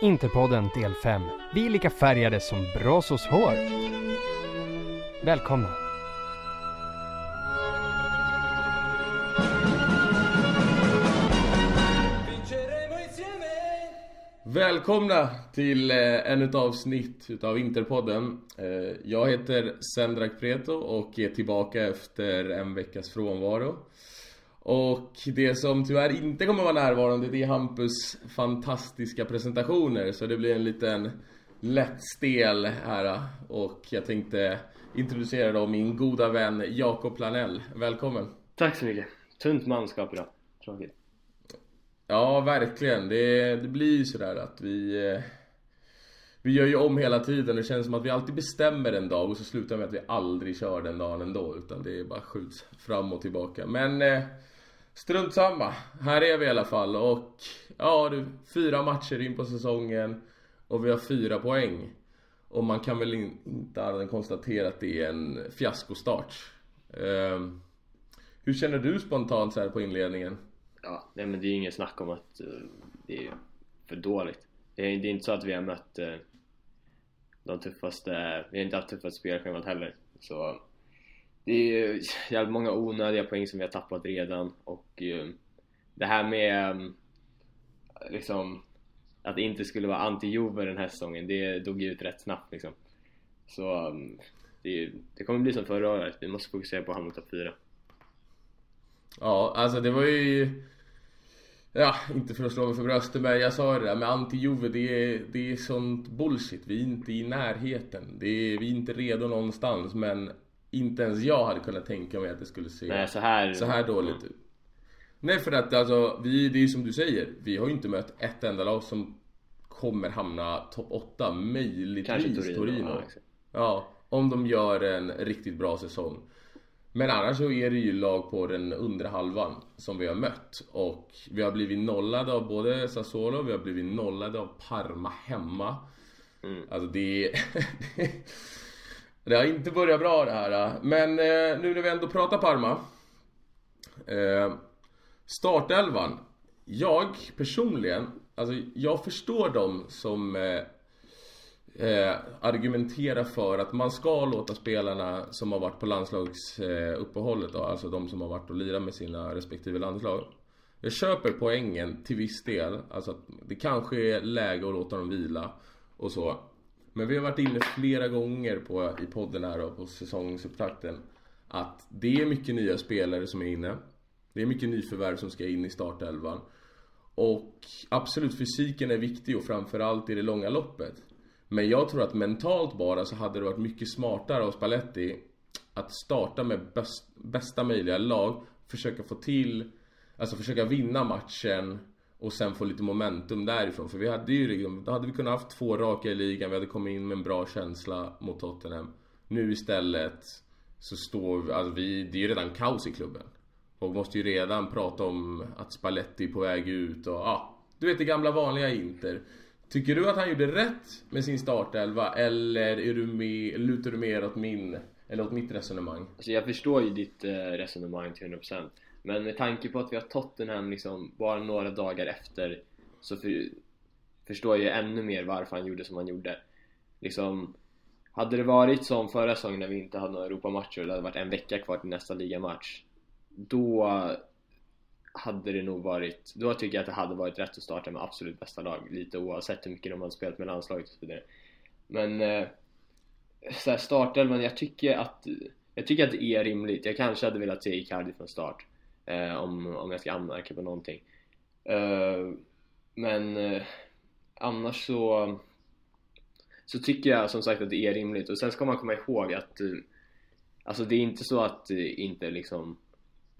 Interpodden del 5. Vi är lika färgade som Brasos hår. Välkomna. Välkomna till eh, ännu ett avsnitt utav Interpodden. Eh, jag heter Sendrak Preto och är tillbaka efter en veckas frånvaro. Och det som tyvärr inte kommer vara närvarande det är Hampus fantastiska presentationer så det blir en liten lätt stel här och jag tänkte introducera då min goda vän Jakob Planell. Välkommen! Tack så mycket! Tunt manskap idag, tråkigt. Ja, verkligen. Det, det blir ju sådär att vi... Eh, vi gör ju om hela tiden. Det känns som att vi alltid bestämmer en dag och så slutar med att vi aldrig kör den dagen ändå. Utan det bara skjuts fram och tillbaka. Men eh, strunt samma. Här är vi i alla fall. Och ja, du, fyra matcher in på säsongen. Och vi har fyra poäng. Och man kan väl inte annat än konstatera att det är en fiaskostart. Eh, hur känner du spontant så här på inledningen? Ja, nej men det är ju inget snack om att uh, det är för dåligt. Det är, det är, inte så att vi har mött uh, de tuffaste, vi har inte haft tuffaste spelschemat heller. Så det är jävligt många onödiga poäng som vi har tappat redan och eh, det här med eh, liksom att det inte skulle vara anti-Juve den här säsongen, det dog ut rätt snabbt liksom. Så eh, det, det kommer bli som förra året, vi måste fokusera på att hamna topp 4. Ja, alltså det var ju... Ja, inte för att slå mig för bröstet men jag sa det där med anti-Juve, det är, det är sånt bullshit. Vi är inte i närheten. Det är, vi är inte redo någonstans men inte ens jag hade kunnat tänka mig att det skulle se Nej, så, här... så här dåligt ut. Nej för att alltså, vi, det är ju som du säger, vi har ju inte mött ett enda lag som kommer hamna topp 8, möjligtvis Torino. Torino. Ja, ja, om de gör en riktigt bra säsong. Men annars så är det ju lag på den undre halvan som vi har mött. Och vi har blivit nollade av både Sassuolo, vi har blivit nollade av Parma hemma. Mm. Alltså det, det har inte börjat bra det här. Men eh, nu när vi ändå pratar Parma. Eh, startelvan. Jag personligen, alltså jag förstår dem som eh, eh argumentera för att man ska låta spelarna som har varit på landslagsuppehållet eh, alltså de som har varit och lirat med sina respektive landslag. Jag köper poängen till viss del, alltså att det kanske är läge att låta dem vila och så. Men vi har varit inne flera gånger på, i podden här och på säsongsupptakten att det är mycket nya spelare som är inne. Det är mycket nyförvärv som ska in i startelvan. Och absolut, fysiken är viktig och framförallt i det långa loppet. Men jag tror att mentalt bara så hade det varit mycket smartare av Spalletti att starta med bästa möjliga lag, försöka få till, alltså försöka vinna matchen och sen få lite momentum därifrån. För vi hade ju liksom, då hade vi kunnat haft två raka i ligan, vi hade kommit in med en bra känsla mot Tottenham. Nu istället så står vi, alltså vi, det är ju redan kaos i klubben. Och måste ju redan prata om att Spalletti är på väg ut och ja, du vet det gamla vanliga Inter. Tycker du att han gjorde rätt med sin startelva eller är du med, lutar du mer åt min eller åt mitt resonemang? Alltså jag förstår ju ditt eh, resonemang till 100% men med tanke på att vi har Tottenham liksom bara några dagar efter så för, förstår jag ju ännu mer varför han gjorde som han gjorde. Liksom, hade det varit som förra säsongen när vi inte hade några Europamatcher och det hade varit en vecka kvar till nästa ligamatch då hade det nog varit, då tycker jag att det hade varit rätt att starta med absolut bästa lag lite oavsett hur mycket de hade spelat med landslaget och så vidare. Men eh, så här, startelvan, jag tycker att jag tycker att det är rimligt, jag kanske hade velat se Icardi från start eh, om, om jag ska anmärka på någonting. Eh, men eh, annars så så tycker jag som sagt att det är rimligt. Och sen ska man komma ihåg att eh, alltså det är inte så att inte liksom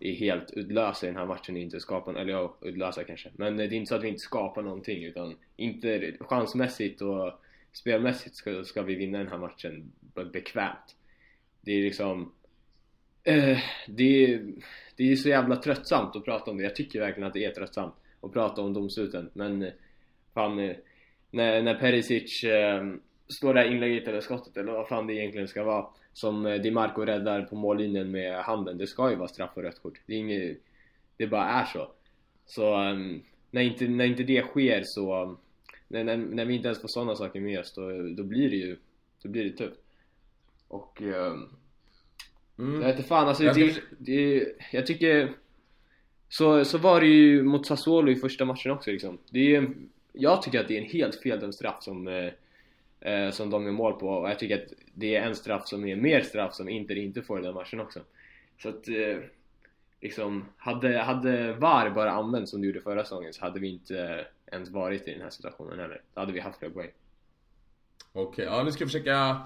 är helt uddlösa i den här matchen inte skapar, eller ja, uddlösa kanske. Men det är inte så att vi inte skapar någonting utan inte chansmässigt och spelmässigt ska, ska vi vinna den här matchen bekvämt. Det är liksom eh, det, är, det är ju så jävla tröttsamt att prata om det, jag tycker verkligen att det är tröttsamt att prata om domsluten men eh, fan eh, när, när Perisic eh, står där inlägget eller skottet eller vad fan det egentligen ska vara som eh, Di Marco räddar på mållinjen med handen. Det ska ju vara straff och rött kort. Det, är inget, det bara är så. Så um, när, inte, när inte det sker så, när, när, när vi inte ens får sådana saker med oss då, då blir det ju då blir det tufft och um, mm. jag vet inte fan alltså det, det, jag tycker så, så var det ju mot Sassuolo i första matchen också liksom. Det är en, jag tycker att det är en helt fel straff som eh, eh, som de gör mål på och jag tycker att det är en straff som är mer straff som Inter inte får i den matchen också. Så att eh, liksom hade, hade VAR bara använts som det gjorde förra säsongen så hade vi inte ens varit i den här situationen heller. Då hade vi haft fler poäng. Okej, okay, ja nu ska jag försöka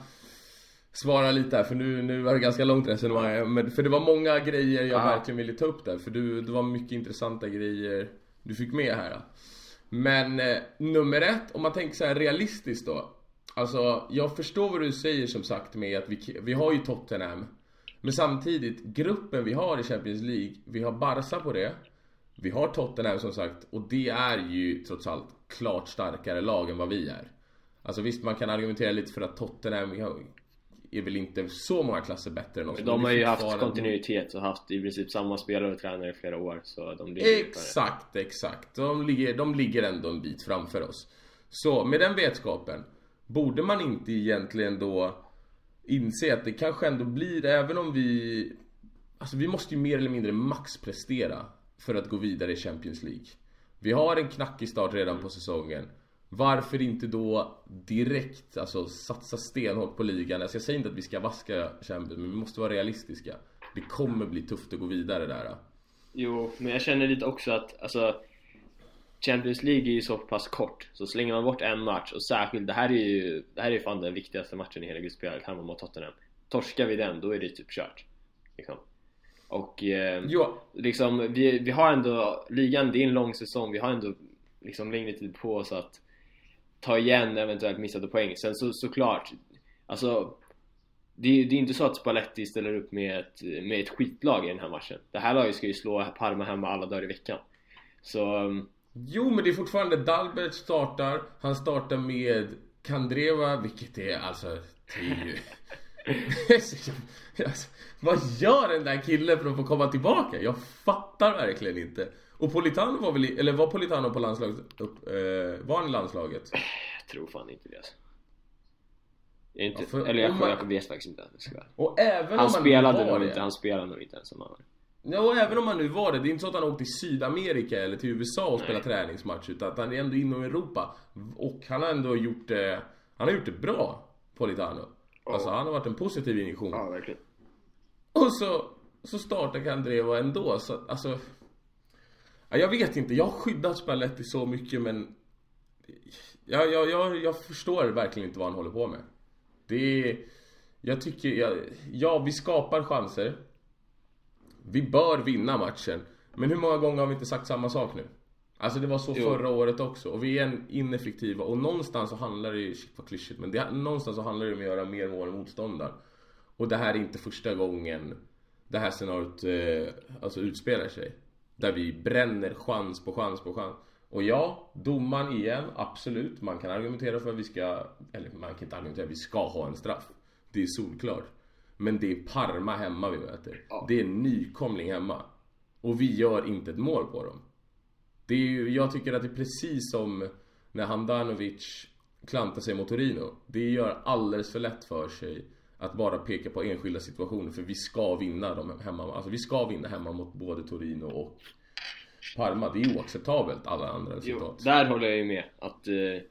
svara lite här för nu, nu var det ganska långt resonemang. Men För det var många grejer jag Aha. verkligen ville ta upp där för du, det var mycket intressanta grejer du fick med här. Men eh, nummer ett, om man tänker så här realistiskt då. Alltså, jag förstår vad du säger som sagt med att vi, vi har ju Tottenham. Men samtidigt, gruppen vi har i Champions League, vi har Barca på det. Vi har Tottenham som sagt och det är ju trots allt klart starkare lag än vad vi är. Alltså visst, man kan argumentera lite för att Tottenham är väl inte så många klasser bättre än oss De har ju haft kontinuitet och haft i princip samma spelare och tränare i flera år så de ligger Exakt, exakt. De ligger, de ligger ändå en bit framför oss. Så med den vetskapen Borde man inte egentligen då inse att det kanske ändå blir, även om vi Alltså vi måste ju mer eller mindre maxprestera för att gå vidare i Champions League. Vi har en knackig start redan på säsongen varför inte då direkt alltså, satsa stenhårt på ligan? Alltså, jag säger inte att vi ska vaska Champions men vi måste vara realistiska. Det kommer bli tufft att gå vidare där. Jo, men jag känner lite också att alltså, Champions League är ju så pass kort så slänger man bort en match och särskilt det här är ju Det här är ju fan den viktigaste matchen i hela gruppspelet, Hammarby mot Tottenham Torskar vi den, då är det typ kört liksom. Och eh, liksom, vi, vi har ändå ligan, det är en lång säsong, vi har ändå liksom längre tid på oss att ta igen eventuellt missade poäng. Sen så såklart, alltså det, det är inte så att Spalletti ställer upp med ett, med ett skitlag i den här matchen. Det här laget ska ju slå Parma hemma alla dagar i veckan. Så... Um, jo, men det är fortfarande Dalbert startar. Han startar med Kandreva, vilket är alltså... Det är ju... Vad gör den där killen för att få komma tillbaka? Jag fattar verkligen inte. Och Politano var väl, eller var Politano på landslaget, upp, eh, var han i landslaget? Jag tror fan inte det alltså. Jag inte, ja, för, eller jag, man, jag vet faktiskt inte och även Han om spelade nog inte, han spelade nog inte ens som han Ja och även om han nu var det, det är inte så att han åkte till Sydamerika eller till USA och spelade träningsmatch utan att han är ändå inom Europa Och han har ändå gjort det, han har gjort det bra Politano oh. Alltså han har varit en positiv injektion Ja verkligen Och så, så startar Kandreva ändå så alltså jag vet inte, jag har skyddat Spalletti så mycket men jag, jag, jag, jag förstår verkligen inte vad han håller på med. Det är... Jag tycker... Jag, ja, vi skapar chanser. Vi bör vinna matchen. Men hur många gånger har vi inte sagt samma sak nu? Alltså det var så jo. förra året också och vi är ineffektiva och någonstans så handlar det ju, shit vad klyschigt men det, någonstans så handlar det om att göra mer mål än motståndaren. Och det här är inte första gången det här scenariot eh, alltså utspelar sig. Där vi bränner chans på chans på chans. Och ja, domaren igen, absolut. Man kan argumentera för att vi ska, eller man kan inte argumentera, vi ska ha en straff. Det är solklart. Men det är Parma hemma vi möter. Ja. Det är nykomling hemma. Och vi gör inte ett mål på dem. Det är ju, jag tycker att det är precis som när Handanovic klantar sig mot Torino. Det gör alldeles för lätt för sig att bara peka på enskilda situationer för vi ska vinna dem hemma. Alltså vi ska vinna hemma mot både Torino och Parma. Det är oacceptabelt alla andra resultat. Jo, där håller jag ju med att eh,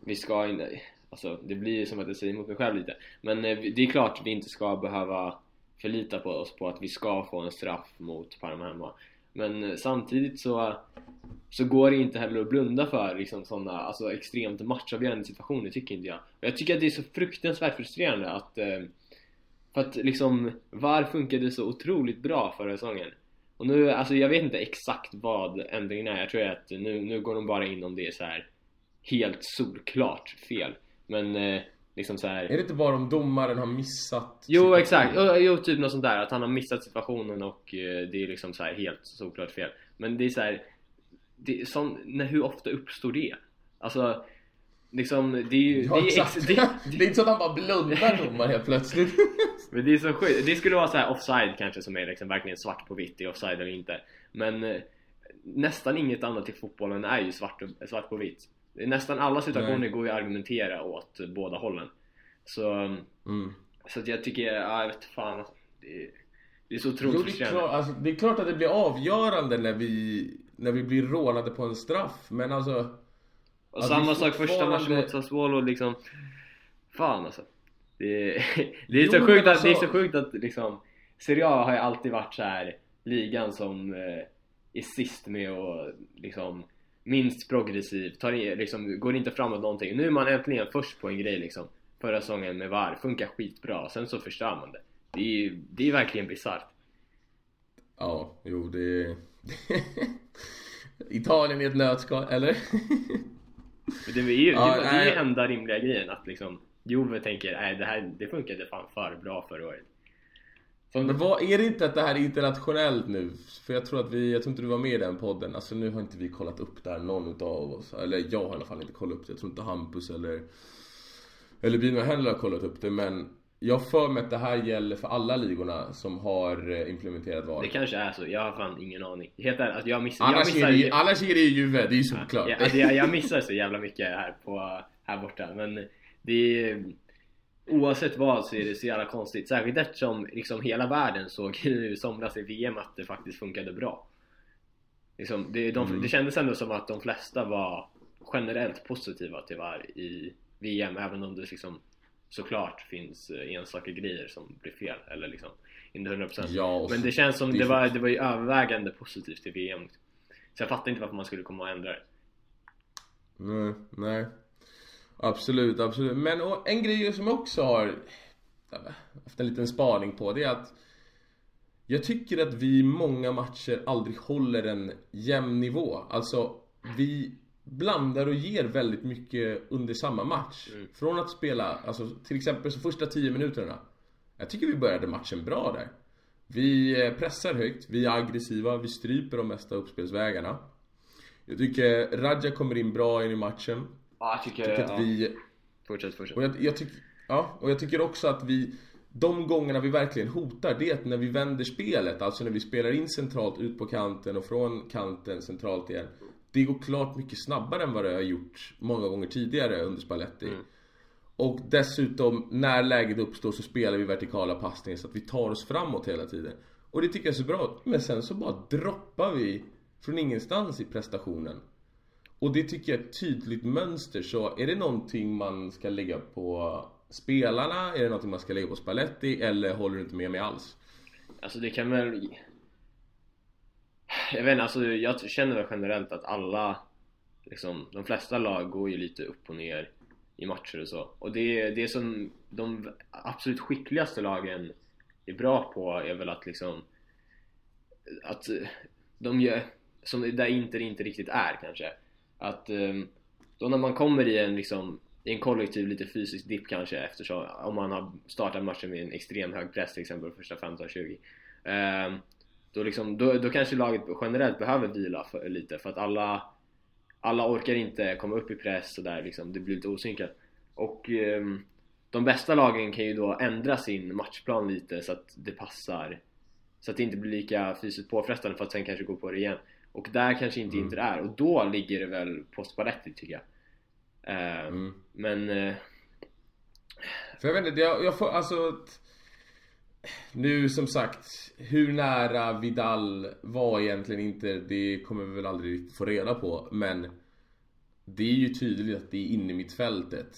vi ska inte... Alltså det blir som att jag säger emot mig själv lite. Men eh, det är klart vi inte ska behöva förlita på oss på att vi ska få en straff mot Parma hemma. Men eh, samtidigt så, så går det inte heller att blunda för liksom sådana alltså, extremt matchavgörande situationer tycker inte jag. Och jag tycker att det är så fruktansvärt frustrerande att eh, för att liksom VAR funkade så otroligt bra förra säsongen. Och nu, alltså jag vet inte exakt vad ändringen är. Jag tror att nu, nu går de bara in om det är så här helt solklart fel. Men eh, liksom så här... Är det inte bara om domaren har missat? Jo exakt, jo, typ något sånt där. Att han har missat situationen och eh, det är liksom så här helt solklart fel. Men det är så här, det som, när, hur ofta uppstår det? Alltså Liksom, det är ju... Ja, det, är ex, det, det, är inte så att han bara blundar domaren helt plötsligt Men det är så sjukt, det skulle vara så här offside kanske som är liksom verkligen svart på vitt i offside eller inte Men eh, nästan inget annat i fotbollen är ju svart, svart på vitt nästan alla situationer Nej. går ju att argumentera åt båda hållen så, mm. så att jag tycker, ja, jag vet fan alltså, det, det är så otroligt jo, det, är klart, alltså, det är klart att det blir avgörande när vi, när vi blir rånade på en straff men alltså och samma sak första matchen mot Sassuolo liksom Fan alltså Det, det är, jo, så, sjukt att, alltså... det är så sjukt att liksom Serie A har ju alltid varit så här ligan som eh, är sist med att liksom minst progressiv, tar in, liksom, går inte framåt någonting. Nu är man äntligen först på en grej liksom. Förra säsongen med VAR, funkar skitbra, sen så förstör man det. Det är ju det är verkligen bisarrt. Ja, jo det är... Italien i ett nötskal, eller? det är ju ja, det, är enda rimliga grejen att liksom Juve tänker nej det här det funkade fan för bra förra året. Men vad, är det inte att det här är internationellt nu? För jag tror att vi, jag tror inte du var med i den podden. Alltså nu har inte vi kollat upp det här någon utav oss. Eller jag har i alla fall inte kollat upp det. Jag tror inte Hampus eller eller Bino heller har kollat upp det men jag för mig att det här gäller för alla ligorna som har eh, implementerat VAR. Det kanske är så, jag har fan ingen aning. Helt ärligt, alltså jag missar, annars, jag missar, är det ju, annars är det ju Juve, det är ju såklart. Ja, alltså jag, jag missar så jävla mycket här, på, här borta men det är Oavsett vad så är det så jävla konstigt, särskilt eftersom liksom hela världen såg i somras i VM att det faktiskt funkade bra. Liksom, det, de, mm. det kändes ändå som att de flesta var generellt positiva till VAR i VM även om det liksom såklart finns eh, enstaka grejer som blir fel eller liksom inte 100% ja, men det känns som det, det var, det var ju övervägande positivt till VM så jag fattar inte varför man skulle komma och ändra det. Nej, nej Absolut, absolut. Men en grej som jag också har haft en liten spaning på det är att jag tycker att vi i många matcher aldrig håller en jämn nivå. Alltså, vi blandar och ger väldigt mycket under samma match. Mm. Från att spela, alltså till exempel så första 10 minuterna. Jag tycker vi började matchen bra där. Vi eh, pressar högt, vi är aggressiva, vi stryper de mesta uppspelsvägarna. Jag tycker Radja kommer in bra in i matchen. Ja, jag tycker, tycker att ja. vi... Fortsätt, fortsätt. Och jag, jag tycker, ja, och jag tycker också att vi de gångerna vi verkligen hotar, det är när vi vänder spelet. Alltså när vi spelar in centralt ut på kanten och från kanten centralt igen. Det går klart mycket snabbare än vad det har gjort många gånger tidigare under Spalletti. Mm. Och dessutom, när läget uppstår så spelar vi vertikala passningar så att vi tar oss framåt hela tiden. Och det tycker jag är så bra. Men sen så bara droppar vi från ingenstans i prestationen. Och det tycker jag är ett tydligt mönster. Så är det någonting man ska lägga på spelarna? Är det någonting man ska lägga på Spalletti? Eller håller du inte med mig alls? Alltså det kan väl... Jag vet inte, alltså jag känner väl generellt att alla liksom, de flesta lag går ju lite upp och ner i matcher och så. Och det, det som de absolut skickligaste lagen är bra på är väl att liksom att de gör, som där Inter inte riktigt är kanske att ehm, då när man kommer i en liksom i en kollektiv lite fysisk dipp kanske eftersom om man har startat matchen med en extrem hög press till exempel första 15-20 ehm, då, liksom, då, då kanske laget generellt behöver vila för, lite för att alla alla orkar inte komma upp i press och där liksom, det blir lite osynkat. Och ehm, de bästa lagen kan ju då ändra sin matchplan lite så att det passar så att det inte blir lika fysiskt påfrestande för att sen kanske gå på det igen och där kanske inte mm. Inter är och då ligger det väl på Spalletti tycker jag uh, mm. Men uh... För jag vet inte, jag, jag får alltså Nu som sagt Hur nära Vidal var egentligen inte Det kommer vi väl aldrig få reda på men Det är ju tydligt att det är inne mitt fältet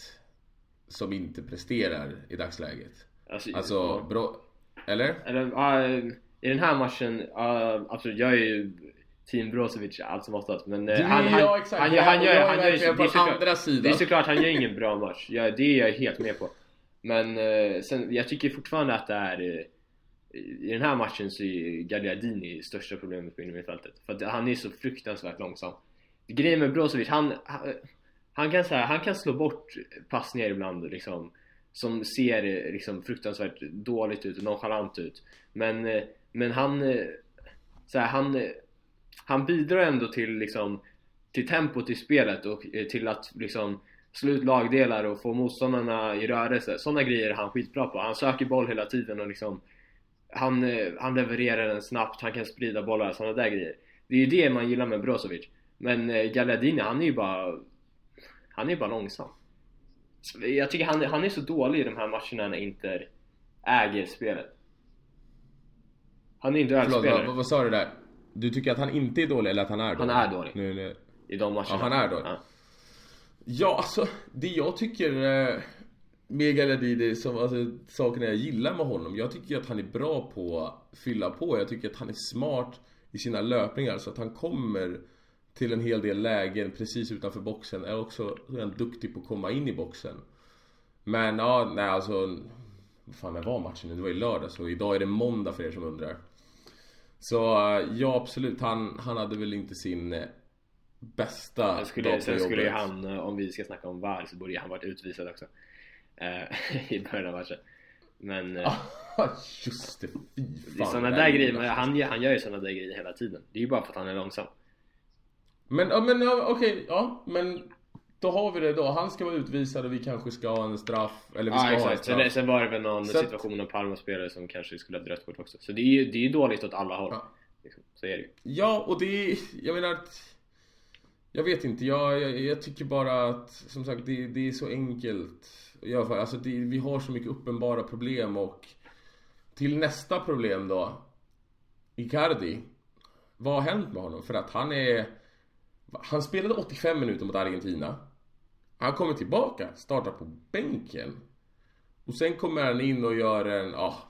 Som inte presterar i dagsläget Alltså, alltså bra Eller? Eller uh, i den här matchen, uh, absolut, jag är ju Team Brozovic allt som oftast men eh, han, han, ja, exakt. han, gör, han gör, han gör, det, är såklart, det är såklart han gör ingen bra match, ja, det är jag helt med på. Men eh, sen, jag tycker fortfarande att det är eh, i den här matchen så är Gagliardini största problemet på innermittfältet. För att han är så fruktansvärt långsam. Grejen med Brozovic, han, han, han kan, så här, han kan slå bort passningar ibland liksom som ser liksom fruktansvärt dåligt ut och nonchalant ut. Men, men han så här, han han bidrar ändå till liksom till tempot i spelet och eh, till att liksom slå ut lagdelar och få motståndarna i rörelse. Sådana grejer är han skitbra på. Han söker boll hela tiden och liksom han, eh, han levererar den snabbt, han kan sprida bollar, sådana där grejer. Det är ju det man gillar med Brozovic. Men eh, Gagliardini, han är ju bara Han är bara långsam. Jag tycker han, han är så dålig i de här matcherna när Inter äger spelet. Han är inte överspelare. Vad, vad sa du där? Du tycker att han inte är dålig eller att han är dålig? Han är dålig. Nu, nu. I de matcherna. Ja, han är dålig. Ja, ja alltså det jag tycker eh, med Galadidi, som, alltså sakerna jag gillar med honom. Jag tycker att han är bra på att fylla på. Jag tycker att han är smart i sina löpningar så att han kommer till en hel del lägen precis utanför boxen. Är också han duktig på att komma in i boxen. Men ja, nej alltså. Vad fan, när var matchen nu? Det var i lördag så idag är det måndag för er som undrar. Så ja, absolut. Han, han hade väl inte sin eh, bästa jag skulle, dag på Sen skulle ju han, eh, om vi ska snacka om VAR så borde han varit utvisad också. Eh, I början av matchen. Men... Just det, fy fan. Sådana där grejer, han, han gör ju sådana där grejer hela tiden. Det är ju bara för att han är långsam. Men, ja, men ja, okej, ja, men då har vi det då. Han ska vara utvisad och vi kanske ska ha en straff. Eller vi ska exakt. ha en straff. Sen, sen var det väl någon så situation av Parma-spelare som kanske skulle ha ett rött kort också. Så det är ju det är dåligt åt alla håll. Ja. Liksom. Så är det ju. Ja, och det är, jag menar att Jag vet inte, jag, jag, jag tycker bara att som sagt det, det är så enkelt. Jag, alltså det, vi har så mycket uppenbara problem och till nästa problem då. Icardi. Vad har hänt med honom? För att han är han spelade 85 minuter mot Argentina. Han kommer tillbaka, startar på bänken. Och sen kommer han in och gör en, ja, ah,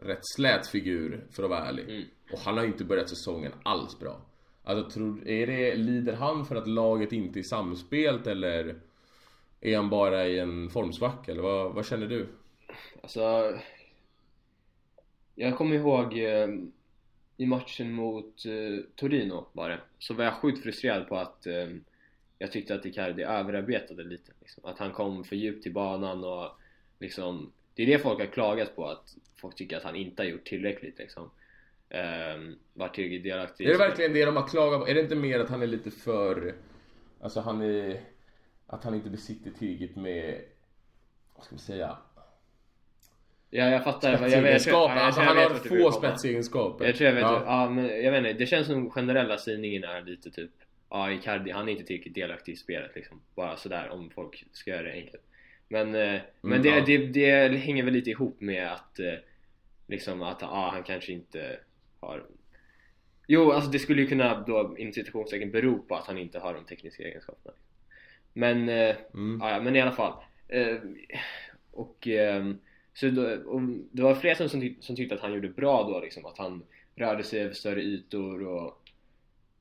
rätt slät figur för att vara ärlig. Mm. Och han har inte börjat säsongen alls bra. Alltså, tror, är det, lider han för att laget inte är samspelt eller är han bara i en formsvacka? Eller vad, vad känner du? Alltså... Jag kommer ihåg eh, i matchen mot eh, Torino var det, så var jag sjukt frustrerad på att eh, jag tyckte att Icardi överarbetade lite. Liksom. Att han kom för djupt i banan och liksom, det är det folk har klagat på, att folk tycker att han inte har gjort tillräckligt liksom. Eh, varit tillräckligt delaktig. Är det verkligen det de har klagat på? Är det inte mer att han är lite för, alltså han är, att han inte besitter tillräckligt med, vad ska man säga, Ja jag fattar Spetsegenskaper, alltså han har få spetsegenskaper Jag tror jag vet, ja. ja. men jag vet inte, det känns som generella sägningen är lite typ Ja Icardi, han är inte tillräckligt delaktig i spelet liksom. Bara sådär om folk ska göra det enkelt Men, eh, mm, men det, ja. det, det, hänger väl lite ihop med att eh, Liksom att ja, han kanske inte har Jo, alltså det skulle ju kunna då inom citationstecken bero på att han inte har de tekniska egenskaperna. Men, eh, mm. ja, men i alla fall. Och ehm, så då, det var flera som, som, som tyckte att han gjorde bra då liksom, att han rörde sig över större ytor och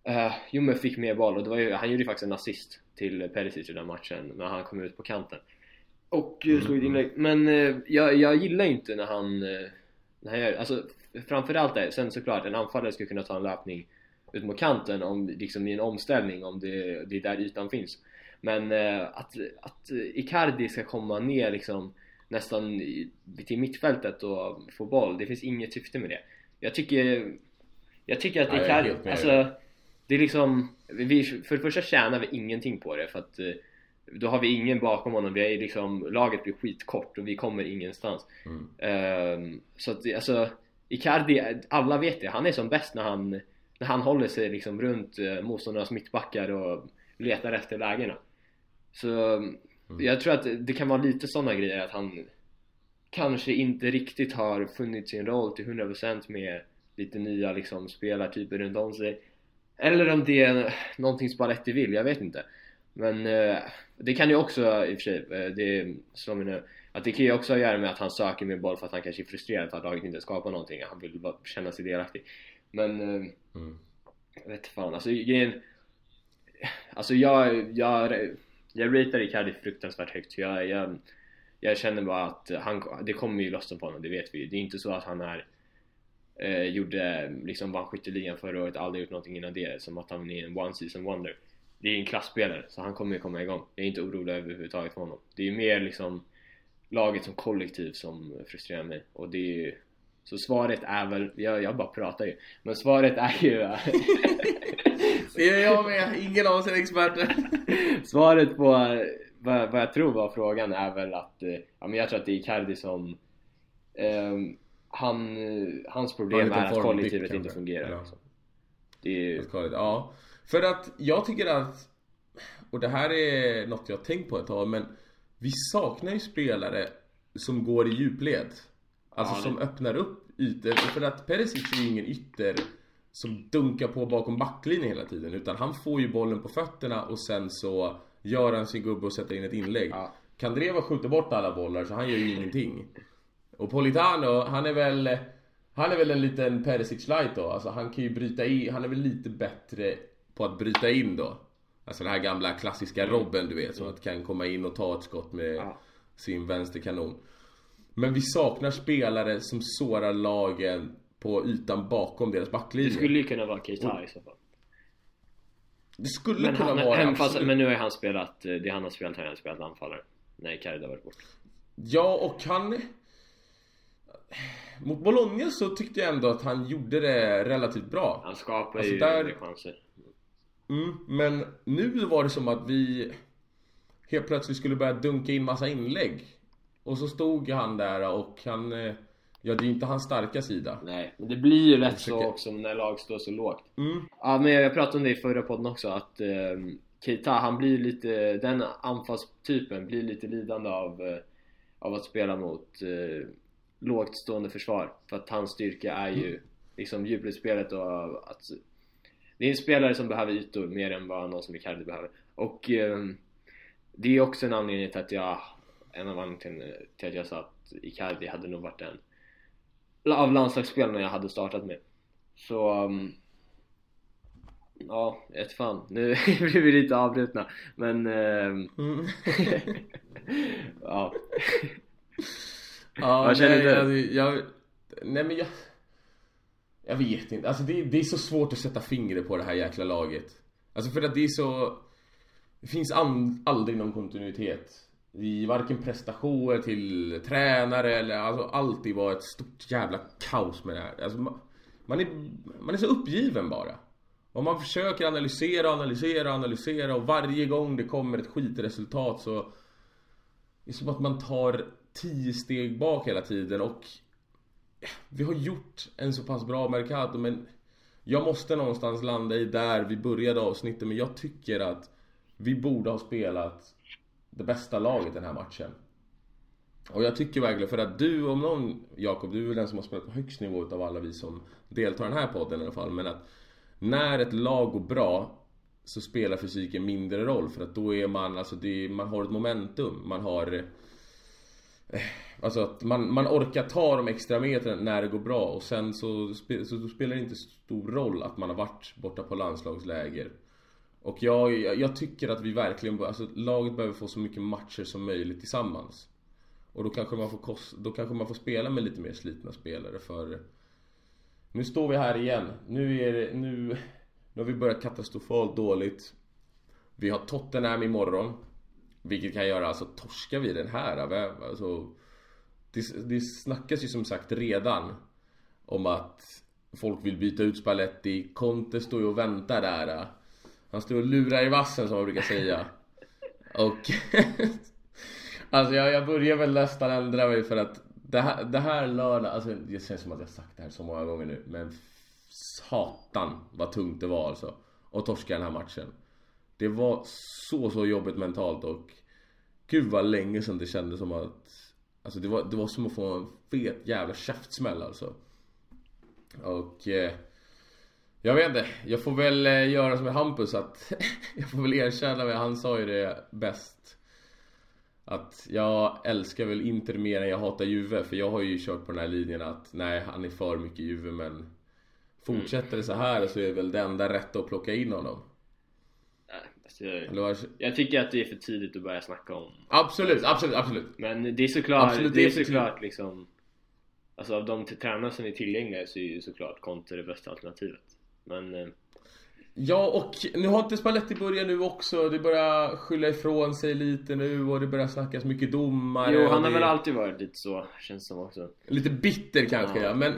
uh, jo men fick mer boll och det var ju, han gjorde ju faktiskt en assist till Perisic i den matchen när han kom ut på kanten och mm. slog ett inlägg men uh, jag, jag gillar inte när han, uh, när han gör, alltså framförallt det, sen såklart en anfallare skulle kunna ta en löpning ut mot kanten om, liksom i en omställning om det, det är där ytan finns men att, att Icardi ska komma ner liksom nästan till mittfältet och få boll. Det finns inget syfte med det. Jag tycker, jag tycker att det kan, alltså, det är liksom, vi, för det första tjänar vi ingenting på det för att eh, då har vi ingen bakom honom, vi är liksom, laget blir skitkort och vi kommer ingenstans. Mm. Um, så att alltså, Icardi, alla vet det, han är som bäst när han, när han håller sig liksom runt uh, motståndarnas mittbackar och letar efter lägena. Så Mm. Jag tror att det kan vara lite sådana grejer att han kanske inte riktigt har funnit sin roll till 100% med lite nya liksom spelartyper runt om sig eller om det är någonting Spalletti vill, jag vet inte men eh, det kan ju också i och för sig, eh, det slår mig nu att det kan ju också göra med att han söker med boll för att han kanske är frustrerad för att laget inte skapar någonting han vill bara känna sig delaktig men eh, mm. jag vet fan alltså grejen alltså jag, jag jag ratear Icardi fruktansvärt högt. Jag, jag, jag känner bara att han, det kommer ju lossna på honom, det vet vi Det är inte så att han är eh, gjorde, liksom vann skytteligan förra året, aldrig gjort någonting innan det, som att han är en one season wonder. Det är en klassspelare, så han kommer ju komma igång. Jag är inte orolig överhuvudtaget för honom. Det är mer liksom laget som kollektiv som frustrerar mig och det är ju så svaret är väl, jag, jag bara pratar ju, men svaret är ju Det är jag med, ingen av oss är experter Svaret på vad, vad jag tror var frågan är väl att, eh, ja men jag tror att det är Icardi som um, han, hans problem är att kollektivet inte fungerar ja. liksom. Det är ju... Ja, för att jag tycker att och det här är något jag har tänkt på ett tag men vi saknar ju spelare som går i djupled. Alltså ja, som öppnar upp ytor. För att Perisic är ju ingen ytter som dunkar på bakom backlinjen hela tiden. Utan han får ju bollen på fötterna och sen så gör han sin gubbe och sätter in ett inlägg. Ja. Kandreva skjuter bort alla bollar så han gör ju ingenting. Och Politano, han är väl... Han är väl en liten Perisic light då. Alltså han kan ju bryta in, han är väl lite bättre på att bryta in då. Alltså den här gamla klassiska. Robben du vet som att kan komma in och ta ett skott med ja. sin vänsterkanon. Men vi saknar spelare som sårar lagen på ytan bakom deras backlinje. Det skulle ju kunna vara Keita i så fall. Det skulle men kunna han, vara men, fast, men nu har han spelat, det han har spelat, han har spelat anfallare. Nej, Icardi har varit bort. Ja, och han... Mot Bologna så tyckte jag ändå att han gjorde det relativt bra. Han skapade alltså ju där... chanser. Mm, men nu var det som att vi helt plötsligt skulle börja dunka in massa inlägg. Och så stod han där och han... Eh, ja, det är ju inte hans starka sida. Nej, men det blir ju lätt så också när lag står så lågt. Mm. Ja, men jag pratade om det i förra podden också att eh, Keita, han blir lite... Den anfallstypen blir lite lidande av, eh, av att spela mot eh, lågt stående försvar. För att hans styrka är ju mm. liksom djupledsspelet och att det är en spelare som behöver ytor mer än vad någon som Icardi behöver. Och eh, det är också en anledning till att jag en av anledningarna till att jag sa att Icardi hade nog varit en av landslagsspelarna jag hade startat med. Så um, Ja, ett fan. Nu blir vi lite avbrutna men um, mm. Ja Ja, Vad känner nej, du? Alltså, jag, nej men jag Jag vet inte, alltså det, det är så svårt att sätta fingret på det här jäkla laget Alltså för att det är så Det finns an, aldrig någon kontinuitet i varken prestationer till tränare eller alltså alltid var ett stort jävla kaos med det här. Alltså, man, man, är, man är så uppgiven bara. Och man försöker analysera, analysera, analysera och varje gång det kommer ett skitresultat så Det är som att man tar tio steg bak hela tiden och eh, Vi har gjort en så pass bra Mercato men Jag måste någonstans landa i där vi började avsnittet men jag tycker att Vi borde ha spelat det bästa laget den här matchen. Och jag tycker verkligen, för att du om någon, Jakob, du är den som har spelat på högst nivå utav alla vi som deltar i den här podden i alla fall. Men att när ett lag går bra så spelar fysiken mindre roll för att då är man, alltså det, man har ett momentum. Man har Eh, alltså att man, man orkar ta de extra metrarna när det går bra och sen så, så spelar det inte stor roll att man har varit borta på landslagsläger. Och jag, jag, tycker att vi verkligen, alltså laget behöver få så mycket matcher som möjligt tillsammans. Och då kanske man får, kost, då kanske man får spela med lite mer slitna spelare för Nu står vi här igen. Nu är det, nu, nu har vi börjat katastrofalt dåligt. Vi har Tottenham imorgon. Vilket kan göra, alltså torskar vi den här, alltså det, det snackas ju som sagt redan om att folk vill byta ut Spalletti. Conte står ju och väntar där. Han står och lurar i vassen som man brukar säga. Och... alltså jag, jag börjar väl nästan ändra mig för att det här, det här lördag, alltså det känns som att jag sagt det här så många gånger nu. Men satan vad tungt det var alltså. Och torska den här matchen. Det var så, så jobbigt mentalt och Gud vad länge sedan det kändes som att Alltså det var, det var som att få en fet jävla käftsmäll alltså. Och eh, jag vet inte, jag får väl eh, göra som med Hampus att Jag får väl erkänna mig, han sa ju det bäst. Att jag älskar väl Inter mer än jag hatar Juve För jag har ju kört på den här linjen att nej, han är för mycket Juve men Fortsätter det så här så är det väl det enda rätta att plocka in honom. Alltså, jag, tycker att det är för tidigt att börja snacka om Absolut, absolut, absolut Men det är såklart, absolut, det är såklart liksom Alltså av de tränare som är tillgängliga så är ju såklart Conte det bästa alternativet men... Eh, ja, och nu har inte Spalletti börjat nu också. Det börjar skylla ifrån sig lite nu och det börjar snackas mycket domare. Jo, han har väl alltid varit lite så, känns som också. Lite bitter kanske, ja. ja. Men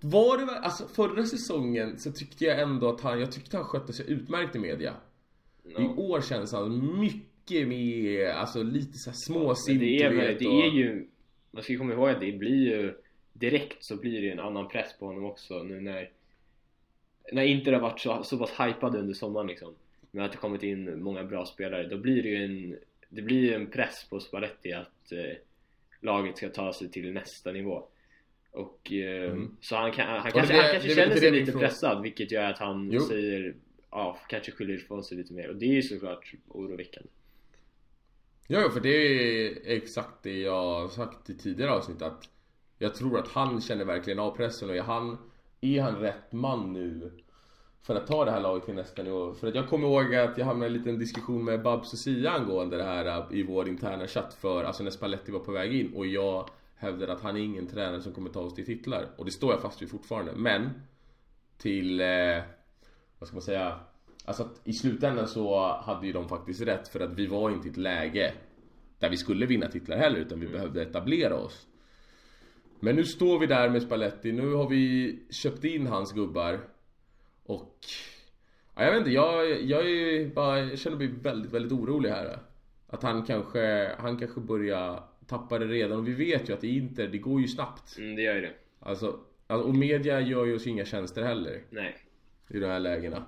var det alltså förra säsongen så tyckte jag ändå att han, jag tyckte han skötte sig utmärkt i media. No. I år känns han mycket mer, alltså lite såhär småsint det, är, det är ju, man ska komma ihåg att det blir ju direkt så blir det en annan press på honom också nu när när Inter har varit så, så pass hypade under sommaren liksom med att det kommit in många bra spelare då blir det ju en det blir en press på Spalletti att eh, laget ska ta sig till nästa nivå och eh, mm. så han, kan, han kanske, det, han kanske känner sig lite pressad vilket gör att han jo. säger ja, kanske skyller ifrån sig lite mer. Och det är ju såklart oroväckande. Ja, för det är exakt det jag har sagt i tidigare avsnitt att jag tror att han känner verkligen av pressen och är han, är han rätt man nu för att ta det här laget till nästa nivå? För att jag kommer ihåg att jag hamnade i en liten diskussion med Babs och Sia angående det här äh, i vår interna chatt för, alltså när Spalletti var på väg in och jag hävdade att han är ingen tränare som kommer ta oss till titlar. Och det står jag fast vid fortfarande. Men till, eh, vad ska man säga Alltså att i slutändan så hade ju de faktiskt rätt för att vi var inte i ett läge där vi skulle vinna titlar heller utan vi mm. behövde etablera oss. Men nu står vi där med Spalletti, nu har vi köpt in hans gubbar och ja, jag vet inte, jag, jag, är bara, jag känner mig väldigt, väldigt orolig här. Att han kanske, han kanske börjar tappa det redan och vi vet ju att i Inter, det går ju snabbt. Mm, det gör ju det. Alltså, alltså, och media gör ju oss inga tjänster heller. Nej. I de här lägena.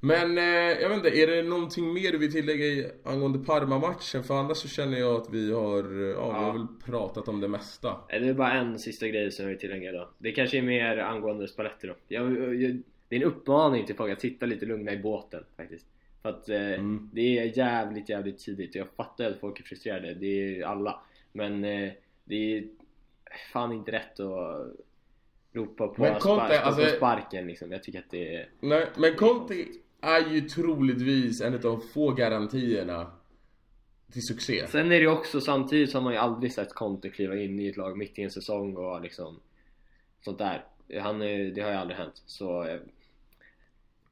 Men eh, jag vet inte, är det någonting mer du vill tillägga angående Parma-matchen? För annars så känner jag att vi har, ja, ja. vi har väl pratat om det mesta. Det är bara en sista grej som jag vill tillägga då. Det kanske är mer angående Spalletti då. Jag, jag, det är en uppmaning till folk att sitta lite lugna i båten faktiskt. För att eh, mm. det är jävligt, jävligt tidigt och jag fattar att folk är frustrerade. Det är alla. Men eh, det är fan inte rätt att ropa på, men Conte, spark, alltså, på sparken liksom. Jag tycker att det är... Nej, men Conte är ju troligtvis en av de få garantierna till succé. Sen är det också samtidigt har man ju aldrig sett Conte kliva in i ett lag mitt i en säsong och liksom sånt där. Han, det har ju aldrig hänt. Så...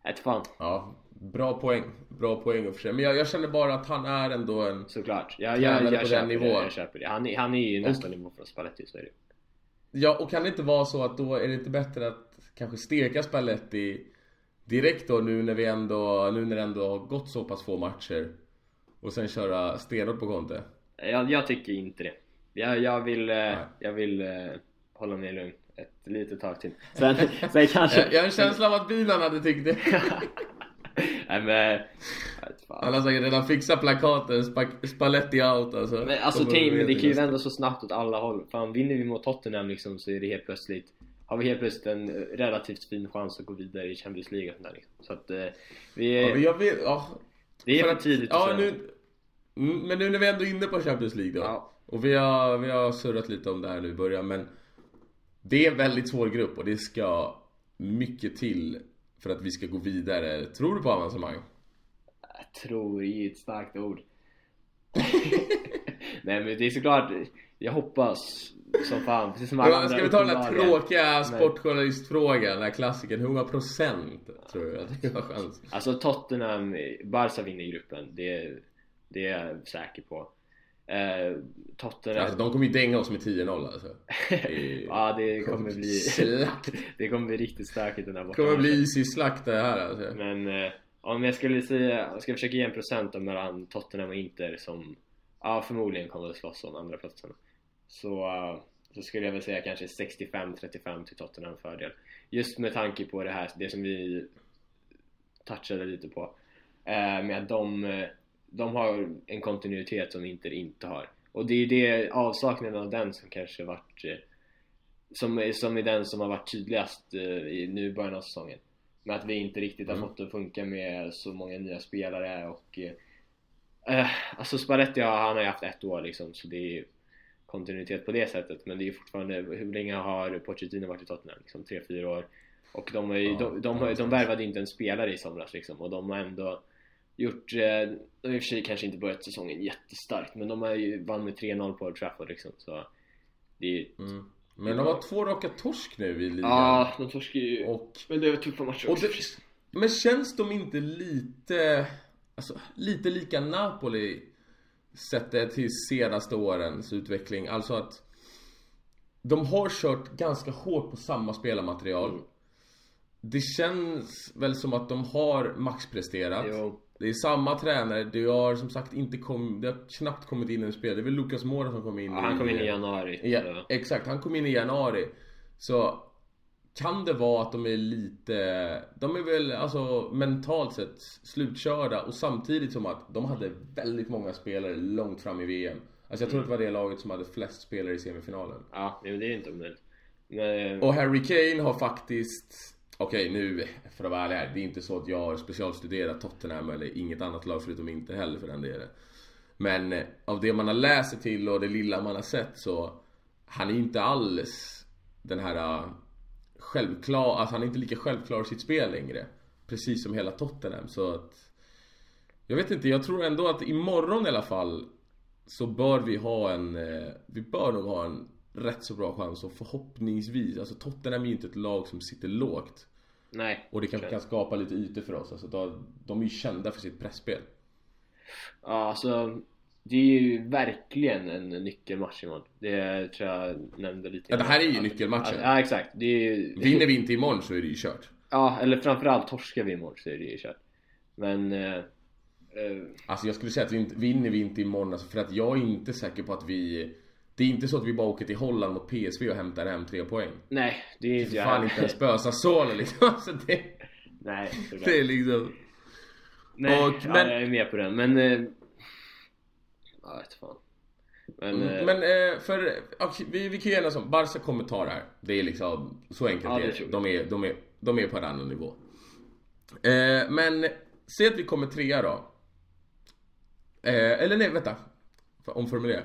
Ett fan. Ja, bra poäng. Bra poäng och för sig. Men jag, jag, känner bara att han är ändå en Såklart. Ja, jag, jag, jag, köper det, jag köper det. Han, han är ju nästa nivå från Spalletti, så är det Ja, och kan det inte vara så att då är det inte bättre att kanske steka Spalletti direkt då nu när vi ändå, nu när det ändå har gått så pass få matcher och sen köra stenhårt på Conte? Jag, jag tycker inte det. Jag, jag vill, eh, jag vill uh, hålla mig lugn ett litet tag till. Sen, sen kanske... jag har en känsla av att bilen hade tyckt det. Nej men... Han har säkert redan fixat plakaten, Spalletti out alltså. Men alltså men det kan ju vända så snabbt åt alla håll. Fan vinner vi mot Tottenham liksom så är det helt plötsligt har vi helt plötsligt en relativt fin chans att gå vidare i Champions League och sånt där liksom. Så att eh, vi... Ja, men jag vet, ja. Det är för, tidigt ja, att nu, mm, Men nu när vi ändå är inne på Champions League då. Ja. Och vi har, vi har surrat lite om det här nu i början men Det är en väldigt svår grupp och det ska mycket till för att vi ska gå vidare. Tror du på avancemang? Jag tror är ett starkt ord. Nej men det är såklart, jag hoppas som fan, precis som alla Ska vi ta den här tråkiga sportjournalistfrågan, den här klassikern. Hur många procent tror du att vi har chans? Alltså Tottenham, Barca vinner gruppen. Det, det är jag säker på. Eh, Tottenham... Alltså de kommer ju dänga oss med 10-0 alltså. Det ja det kommer bli... Slakt. det kommer bli riktigt stökigt den här borta. Det kommer bli easy slakt det här alltså. Men eh, om jag skulle säga, jag ska försöka ge en procent mellan Tottenham och Inter som ja, förmodligen kommer att slåss om andra platsen så, uh, så skulle jag väl säga kanske 65-35 till Tottenham fördel just med tanke på det här, det som vi touchade lite på uh, med att de, de har en kontinuitet som Inter inte har. Och det är det avsaknaden av den som kanske varit uh, som, som är den som har varit tydligast i nu början av säsongen. Med att vi inte riktigt har mm. fått det att funka med så många nya spelare och eh, Alltså Spalletti han har ju haft ett år liksom så det är kontinuitet på det sättet. Men det är fortfarande, hur länge har Pochettino varit i Tottenham? Liksom 3-4 år. Och de, ju, ja, de, de, de, de värvade inte en spelare i somras liksom. Och de har ändå gjort, eh, de har i och för sig kanske inte börjat säsongen jättestarkt men de har ju vann med 3-0 på Old Trafford liksom så det är mm. Men de har två raka torsk nu i ligan Ja, de torskar ju och, Men det är tuffa matcher också det, Men känns de inte lite Alltså lite lika Napoli Sett det till senaste årens utveckling Alltså att De har kört ganska hårt på samma spelarmaterial mm. Det känns väl som att de har maxpresterat jo. Det är samma tränare, det har som sagt inte kommit, det har knappt kommit in en spelare Det är väl Lucas Moura som kom in ja, Han kom in i januari ja, Exakt, han kom in i januari Så kan det vara att de är lite, de är väl alltså mentalt sett slutkörda och samtidigt som att de hade väldigt många spelare långt fram i VM. Alltså jag tror mm. att det var det laget som hade flest spelare i semifinalen. Ja, men det är inte omöjligt. Men... Och Harry Kane har faktiskt Okej nu, för att vara ärlig här, det är inte så att jag har specialstuderat Tottenham eller inget annat lag förutom inte heller för den delen. Men eh, av det man har läst sig till och det lilla man har sett så Han är inte alls den här eh, självklar, alltså han är inte lika självklar i sitt spel längre. Precis som hela Tottenham så att Jag vet inte, jag tror ändå att imorgon i alla fall Så bör vi ha en, eh, vi bör nog ha en rätt så bra chans och förhoppningsvis, alltså Tottenham är ju inte ett lag som sitter lågt. Nej. Och det kanske kan skapa lite ytor för oss. Alltså, de, de är ju kända för sitt pressspel Ja, alltså det är ju verkligen en nyckelmatch imorgon. Det tror jag nämnde lite Ja, det här är ju nyckelmatchen. Ja, exakt. Det är ju... Vinner vi inte imorgon så är det ju kört. Ja, eller framförallt torskar vi imorgon så är det ju kört. Men... Eh, eh... Alltså jag skulle säga att vi inte, vinner vi inte imorgon alltså, för att jag är inte säker på att vi det är inte så att vi bara åker till Holland mot PSV och hämtar hem tre poäng. Nej, det är inte jag fan inte ens spösa Sala liksom. Alltså det, Nej, det är liksom... Nej, och, men, ja, jag är med på den. Men... Eh, jag vet fan. Men, mm, eh, men eh, för, okay, vi, vi kan ju enas om, Barca kommer ta det här. Det är liksom, så enkelt ja, det är de är, de, är, de är på en annan nivå. Eh, men, säg att vi kommer trea då. Eh, eller nej, vänta. Omformulera.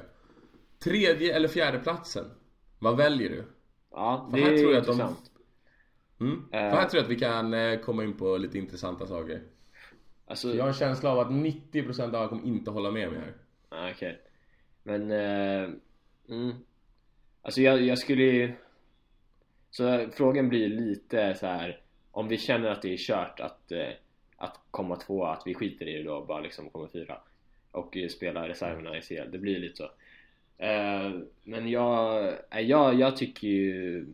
Tredje eller fjärde platsen Vad väljer du? Ja, det är tror jag intressant. Att de... mm. För här tror jag att vi kan eh, komma in på lite intressanta saker. Alltså... Jag har en känsla av att 90% av alla kommer inte hålla med mig här. Ah, okej. Okay. Men... Uh... Mm. Alltså jag, jag skulle ju... Så frågan blir lite så här om vi känner att det är kört att, eh, att komma två, att vi skiter i det då och bara liksom kommer fyra och spela reserverna i CL, det blir lite så Eh, men jag, eh, jag, jag tycker ju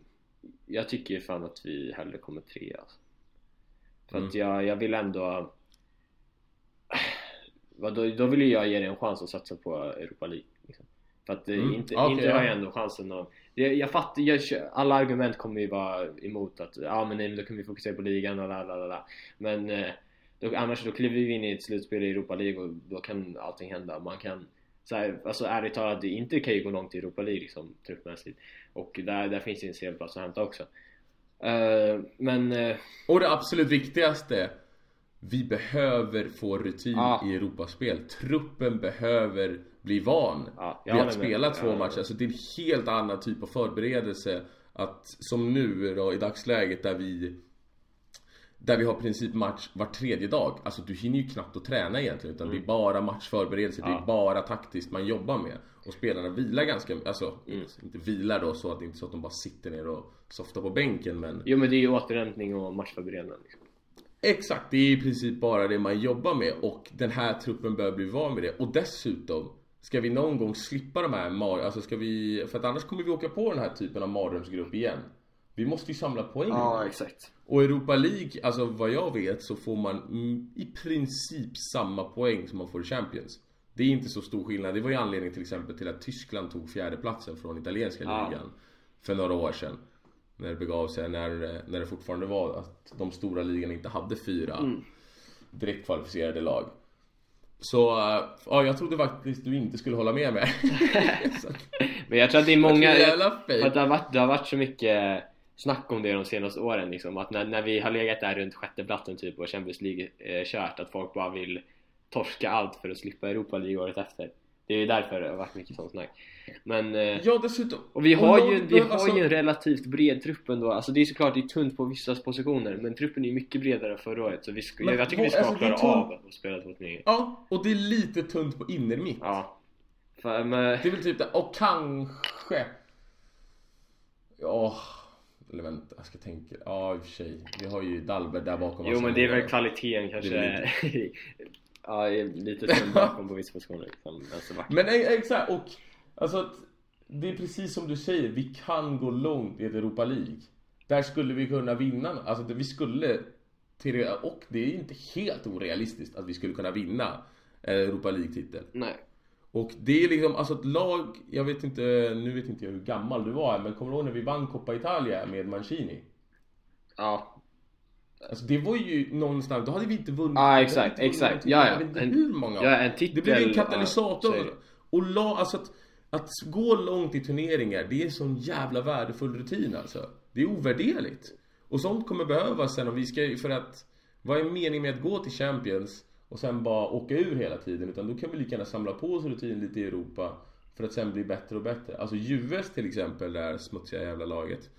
Jag tycker ju fan att vi hellre kommer tre alltså. För mm. att jag, jag vill ändå då, då vill jag ge dig en chans att satsa på Europa League liksom. För att eh, mm. inte, okay, inte har jag ändå chansen att jag, jag fattar, jag, alla argument kommer ju vara emot att ja men nej, då kan vi fokusera på ligan och la la la Men då, annars då kliver vi in i ett slutspel i Europa League och då kan allting hända. Man kan så här, alltså ärligt talat, Inter kan ju gå långt i Europa League liksom, truppmässigt. Och där, där finns det en serieplats att hämta också. Uh, men... Uh... Och det absolut viktigaste vi behöver få rutin ah. i Europaspel. Truppen behöver bli van ah, vid att spela två ja, matcher. Alltså det är en helt annan typ av förberedelse. Att som nu då i dagsläget där vi där vi har princip match var tredje dag. Alltså du hinner ju knappt att träna egentligen utan mm. det är bara matchförberedelse, ja. det är bara taktiskt man jobbar med. Och spelarna vilar ganska, alltså mm. inte vilar då så att det inte är så att de bara sitter ner och softar på bänken men Jo men det är ju återhämtning och matchförberedande liksom. Exakt, det är i princip bara det man jobbar med och den här truppen bör bli van med det. Och dessutom Ska vi någon gång slippa de här mar... Alltså ska vi... För att annars kommer vi åka på den här typen av mardrömsgrupp igen. Vi måste ju samla poäng. Ja, exakt. Och Europa League, alltså vad jag vet så får man i princip samma poäng som man får i Champions. Det är inte så stor skillnad. Det var ju anledningen till exempel till att Tyskland tog fjärdeplatsen från italienska ja. ligan för några år sedan. När det begav sig, när, när det fortfarande var att de stora ligorna inte hade fyra mm. direkt kvalificerade lag. Så, ja jag trodde faktiskt du inte skulle hålla med mig. Men jag tror att det är många... För att det har varit, det har varit så mycket snack om det de senaste åren liksom, att när, när vi har legat där runt sjätteplatsen typ och Champions League eh, kört att folk bara vill torska allt för att slippa Europa League året efter. Det är ju därför det har varit mycket sånt snack. Men eh, Ja dessutom. Och vi har och ju, vi har alltså... ju en relativt bred trupp ändå. Alltså det är såklart det är tunt på vissa positioner Men truppen är ju mycket bredare än förra året Så vi ska, men, jag tycker vi ska alltså, klara av att spela två turneringar Ja, och det är lite tunt på innermitt Ja. För, men... Det är väl typ det, och kanske Ja eller vänta, jag ska tänka. Ja i och för sig. Vi har ju Dalberg där bakom. Jo men det är väl kvaliteten kanske. ja, lite som bakom på vissa positioner. Liksom, men exakt och alltså att det är precis som du säger. Vi kan gå långt i ett Europa League. Där skulle vi kunna vinna. Alltså vi skulle och det är inte helt orealistiskt att vi skulle kunna vinna Europa League-titel. Nej. Och det är liksom, alltså ett lag, jag vet inte, nu vet inte jag hur gammal du var men kommer du ihåg när vi vann Coppa Italia med Mancini? Ja. Alltså det var ju någonstans, då hade vi inte vunnit. Ja exakt, exakt. Ja, ja. En, hur många? Ja, en titel. Det blev ju en katalysator. Ja, och la, alltså att, att gå långt i turneringar, det är sån jävla värdefull rutin alltså. Det är ovärderligt. Och sånt kommer behövas sen om vi ska, för att vad är meningen med att gå till Champions och sen bara åka ur hela tiden? Utan då kan vi lika gärna samla på oss rutin lite i Europa för att sen bli bättre och bättre. Alltså Juves till exempel, det här smutsiga jävla laget.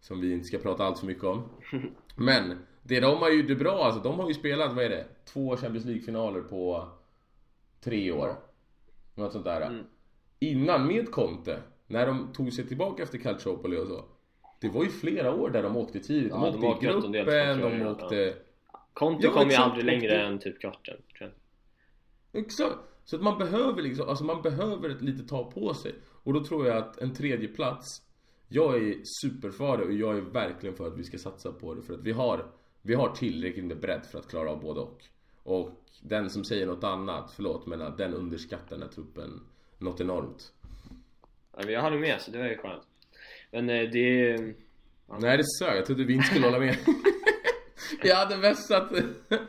Som vi inte ska prata allt för mycket om. Men det de har gjort bra alltså, de har ju spelat, vad är det? Två Champions League-finaler på tre år. Något sånt där. Mm. Innan med Conte, när de tog sig tillbaka efter Calciopoli och så. Det var ju flera år där de åkte tidigt. De ja, åkte de i gruppen, de åkte... Conte ja, kom ju aldrig längre än typ kvarten, tror jag. Exakt! Så att man behöver liksom, alltså man behöver ett lite ta på sig. Och då tror jag att en tredje plats Jag är superför det och jag är verkligen för att vi ska satsa på det. För att vi har, vi har tillräckligt med bredd för att klara av både och. Och den som säger något annat, förlåt men den underskattar den här truppen något enormt. Ja, jag håller med så det var ju skönt. Men eh, det... Ja. Nej det sög, jag trodde vi inte skulle hålla med. jag hade vässat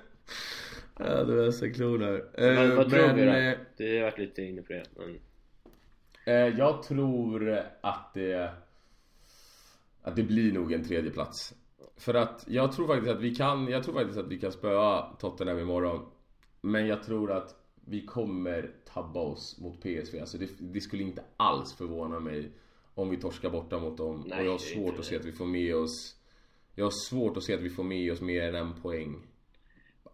jag hade vässat klon här. Men, vad tror vi då? Eh, du har varit lite inne på det. Men... Eh, jag tror att det... Att det blir nog en tredje plats. För att jag tror faktiskt att vi kan, jag tror faktiskt att vi kan spöa Tottenham imorgon. Men jag tror att vi kommer tabba oss mot PSV. Alltså det, det skulle inte alls förvåna mig om vi torskar borta mot dem. Nej, och jag har svårt att se att vi får med oss Jag har svårt att se att vi får med oss mer än en poäng.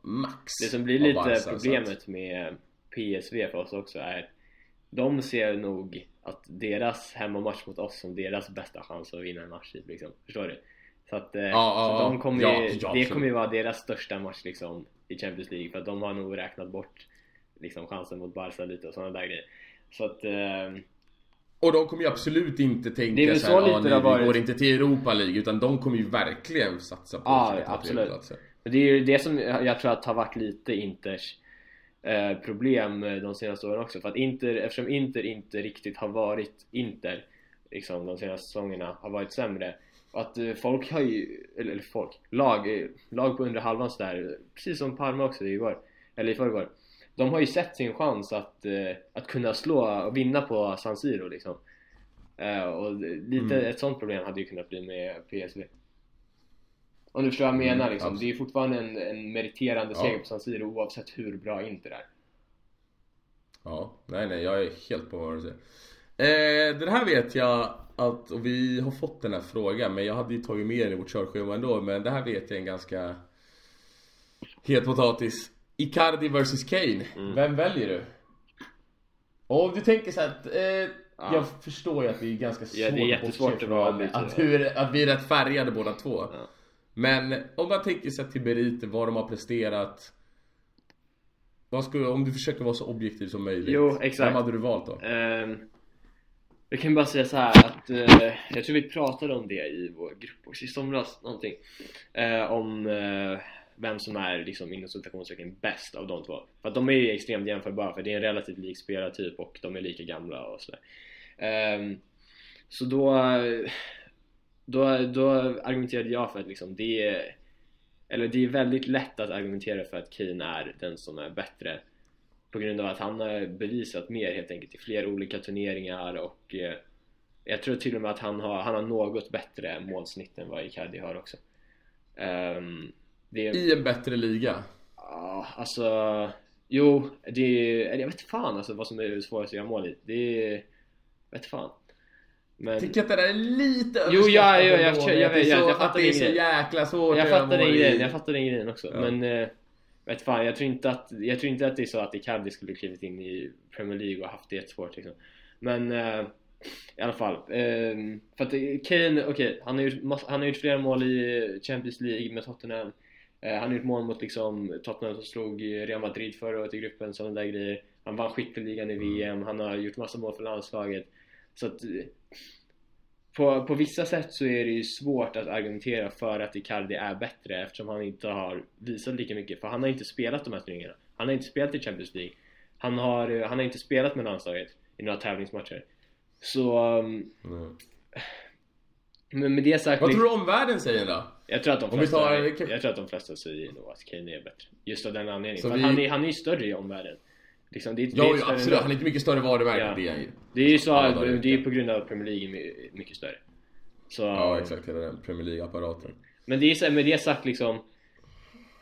Max. Det som blir lite Barca, problemet att... med PSV för oss också är De ser nog att deras hemmamatch mot oss som deras bästa chans att vinna en match typ, liksom. Förstår du? Så att eh, ja, så de kommer ju, ja, det kommer ju vara deras största match liksom i Champions League för att de har nog räknat bort liksom chansen mot Barca lite och sådana där grejer. Så att eh, och de kommer ju absolut inte tänka det är så här, lite ah, nej, vi går inte till Europa League. Utan de kommer ju verkligen satsa på Ja, absolut. Det är ju det som jag tror att har varit lite Inters eh, problem de senaste åren också. För att Inter, eftersom Inter inte riktigt har varit Inter liksom de senaste säsongerna har varit sämre. Och att eh, folk har ju, eller, folk, lag, lag på under halvan sådär, precis som Parma också igår, eller i förrgår de har ju sett sin chans att, eh, att kunna slå och vinna på San Siro liksom. Eh, och lite mm. ett sånt problem hade ju kunnat bli med PSV. Om du förstår vad jag menar mm, liksom. Det är ju fortfarande en, en meriterande ja. seger på San Siro oavsett hur bra Inter är. Ja, nej nej jag är helt på vad du säger. Eh, den här vet jag att, och vi har fått den här frågan men jag hade ju tagit med den i vårt körschema ändå men det här vet jag är en ganska het potatis. Icardi vs Kane. Mm. Vem väljer du? Och om du tänker så att eh, ja. Jag förstår ju att det är ganska svårt ja, det är jättesvårt att vara att, att, hur, att vi är rätt färgade båda två. Ja. Men om man tänker sig till meriter, vad de har presterat. Skulle, om du försöker vara så objektiv som möjligt. Jo, exakt. Vem hade du valt då? Um, jag kan bara säga så här att uh, jag tror vi pratade om det i vår grupp också i somras, någonting. Uh, om uh, vem som är liksom inom citationstecken bäst av de två. För att de är ju extremt jämförbara för det är en relativt lik spelartyp och de är lika gamla och sådär. Um, så då, då, då argumenterade jag för att liksom det är eller det är väldigt lätt att argumentera för att Kane är den som är bättre på grund av att han har bevisat mer helt enkelt i fler olika turneringar och eh, jag tror till och med att han har, han har något bättre målsnitt än vad Icardi har också. Um, det... I en bättre liga? Ja, alltså... Jo, det är... Jag vet fan alltså vad som är svårast att göra mål i. Det är... vet fan. Men... Tycker att det där är lite Jo, ja, ja, jag, jag, jag, jag, vet, jag, jag fattar det är så jäkla svårt Jag fattar den grejen, jag fattar den grejen också. Ja. Men... Eh, vet fan, jag tror, inte att, jag tror inte att det är så att Icardi skulle klivit in i Premier League och haft det jättesvårt liksom. Men... Eh, i alla fall. Eh, för att Kane, okej, okay, han, har gjort, han har gjort flera mål i Champions League med Tottenham. Eh, han har gjort mål mot liksom Tottenham som slog Real Madrid förra året i gruppen, sådana där grejer. Han vann skytteligan i mm. VM, han har gjort massa mål för landslaget. Så att eh, på, på vissa sätt så är det ju svårt att argumentera för att Icardi är bättre eftersom han inte har visat lika mycket. För han har inte spelat de här turneringarna. Han har inte spelat i Champions League. Han har, eh, han har inte spelat med landslaget i några tävlingsmatcher. Så... Mm. Men med det sagt... Vad tror du omvärlden säger då? Jag tror att de flesta, tar, jag tror att de flesta säger nog att Kane är bättre. Just av den anledningen. Så För vi... han, är, han är ju större i omvärlden. Liksom, det, ja, det absolut. Han är inte mycket större varumärke ja. det är ju. Det är ju så, ja, det är på grund av Premier League är mycket större. Så, ja, exakt. Hela den Premier League-apparaten. Men det är så, med det sagt liksom...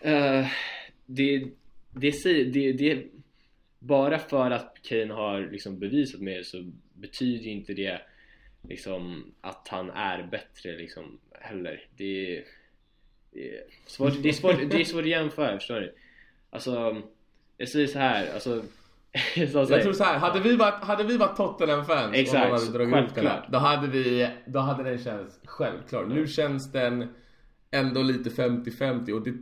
Uh, det, det, det, det, bara för att Kane har liksom bevisat mer så betyder inte det liksom att han är bättre liksom heller. Det är, det är svårt, det är svårt, det är svårt att jämföra, förstår du? Alltså, jag säger så här, alltså jag tror så här, hade vi varit, hade vi varit Tottenham-fans Exakt, och hade dragit den här, då hade vi, då hade den känts självklar. Mm. Nu känns den ändå lite 50-50 och det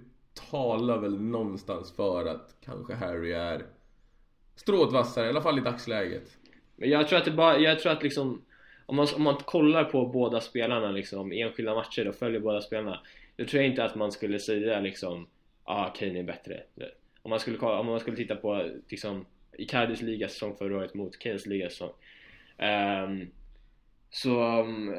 talar väl någonstans för att kanske Harry är strået vassare, i alla fall i dagsläget. Men jag tror att det bara, jag tror att liksom om man, om man kollar på båda spelarna liksom enskilda matcher och följer båda spelarna då tror jag inte att man skulle säga liksom ah Kane är bättre. Om man skulle, om man skulle titta på liksom Icardis ligasäsong förra året mot Kanes ligasäsong um, ehm, så um,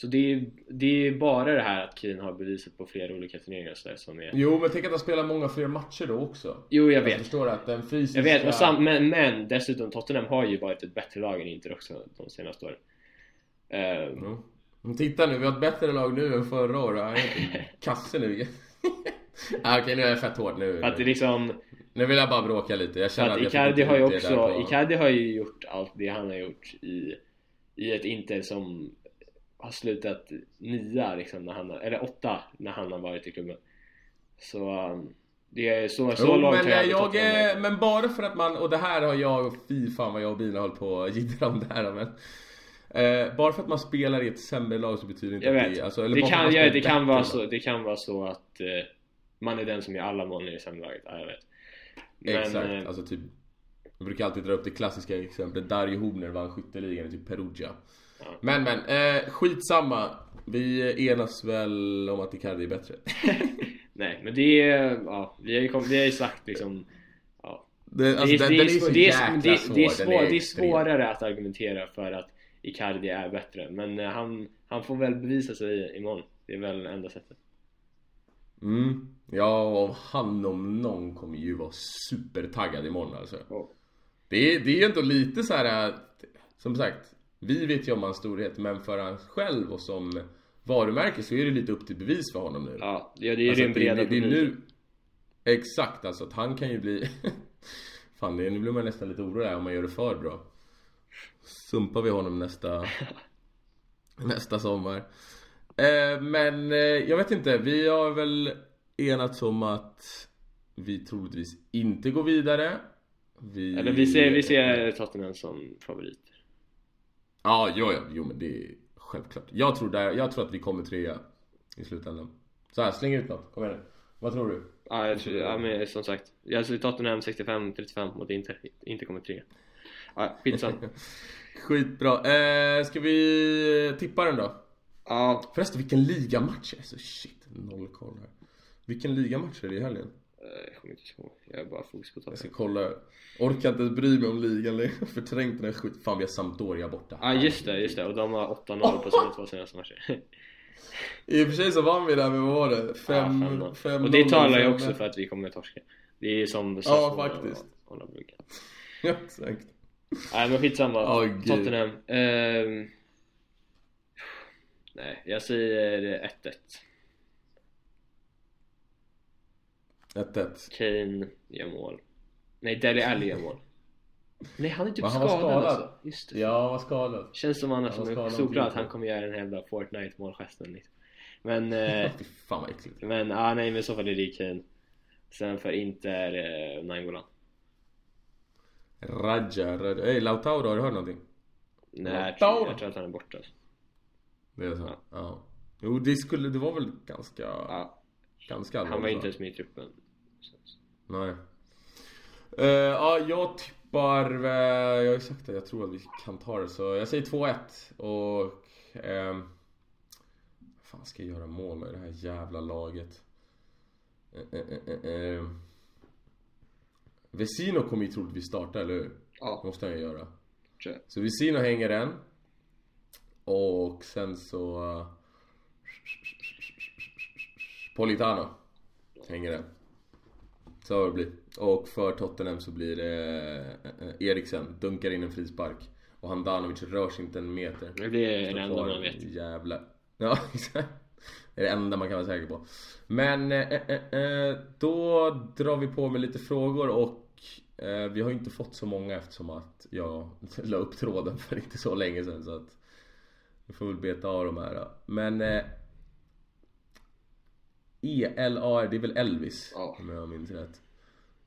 så det är, det är bara det här att Kane har bevisat på flera olika turneringar så där, som är... Jo men tänk att han spelar många fler matcher då också. Jo jag vet. Jag förstår att den fysiska... Jag vet, och sam, men, men dessutom Tottenham har ju varit ett bättre lag än Inter också de senaste åren. Um... mm. Men titta nu, vi har ett bättre lag nu än förra året. Kasse nu. Ah, Okej nu är jag fett hård nu Att det liksom Nu vill jag bara bråka lite, jag känner att, att Icardi har ju också, på... Icardi har ju gjort allt det han har gjort i i ett Inter som har slutat nia liksom när han, eller åtta när han har varit i klubben. Så um, det är så, så jo, långt men, jag, jag är, men bara för att man, och det här har jag, fy fan vad jag och Bina hållit på att jiddra om det här men eh, Bara för att man spelar i ett sämre lag så betyder inte jag att det alltså, eller det kan, ja, det kan vara så, det kan vara så att eh, man är den som gör alla mål i det sämre laget, ja, jag vet. Men, Exakt, eh, alltså typ Jag brukar alltid dra upp det klassiska exemplet Dario Hobner vann skytteligan i typ Perugia men men, eh, skitsamma. Vi enas väl om att Icardi är bättre. Nej men det är, ja, vi har ju, kom, vi har ju sagt liksom ja. Det, alltså, det, den, är det, svår. Det är, svår, det är svårare att argumentera för att Icardi är bättre men eh, han, han får väl bevisa sig imorgon. Det är väl enda sättet. Mm, ja han om någon kommer ju vara supertaggad imorgon alltså. Oh. Det, är, det är ju ändå lite så här som sagt vi vet ju om hans storhet men för han själv och som varumärke så är det lite upp till bevis för honom nu. Ja, det är alltså, den breda det, det, är nu Exakt, alltså att han kan ju bli Fan, det, nu blir man nästan lite orolig om man gör det för bra. Sumpar vi honom nästa Nästa sommar. Eh, men eh, jag vet inte, vi har väl enats om att vi troligtvis inte går vidare. Vi... Eller vi ser, vi ser Tottenham som favorit. Ja, jo, ja, jo men det är självklart. Jag tror, där, jag tror att vi kommer trea i slutändan. Så här, släng ut något. Kom igen nu. Vad tror du? Ja, jag tror, ja men som sagt. Jag skulle Tottenham 65-35 mot Inter. Inte kommer trea. Ja, skitsamma. Skitbra. Eh, ska vi tippa den då? Ja. Förresten, vilken ligamatch? Alltså shit, noll koll här. Vilken ligamatch är det i helgen? Eh, jag kommer inte ihåg. Jag är bara fokus på Jag ska kolla. Orkar inte bry mig om ligan längre. Förträngt den här skit. Fan vi har Sampdoria borta. Ja ah, just det, just det. Och de har 8-0 på sina två senaste matcher. I och för sig så vann vi där med vad var det? 5 ja, 5 Och det talar ju också för att vi kommer att torska. Det är som Ja faktiskt. Och, och ja exakt. Nej men skitsamma. Oh, Tottenham. Uh, nej, jag säger 1-1. 1-1 Kane gör mål Nej, Dele Alli gör mål Nej han är typ han skadad, skadad alltså. Just det. Ja han var skadad Känns som annars som solklar att han kommer göra den här jävla Fortnite målgesten liksom. Men eh, fan vad äckligt Men ah, nej men i så fall är det Kane Sen för Inter eh, Nainggolan Raja, Raja, ey Lautaro har du hört någonting? Nej jag tror, jag tror att han är borta Det är så? Ja, ja. Jo det skulle, det var väl ganska ja. Ganska allvarligt Han var inte ens med i truppen. Nej. Uh, Ja, jag tippar uh, Jag har sagt det, jag tror att vi kan ta det så jag säger 2-1 och uh, fan ska jag göra mål med det här jävla laget? Uh, uh, Vesino kommer ju troligtvis starta, eller hur? Ja. Måste han ju göra. Sure. Så Vesino hänger den Och sen så Politano hänger det. Så det blir. Och för Tottenham så blir det eh, Eriksen dunkar in en frispark. Och Handanovic rör sig inte en meter. Det är det enda man vet. Jävla... Ja, exakt. Det är det enda man kan vara säker på. Men eh, eh, eh, då drar vi på med lite frågor och eh, vi har ju inte fått så många eftersom att jag la upp tråden för inte så länge sedan så att vi får väl beta av de här. Men eh, ELAR, det är väl Elvis? Ja. Om jag minns rätt.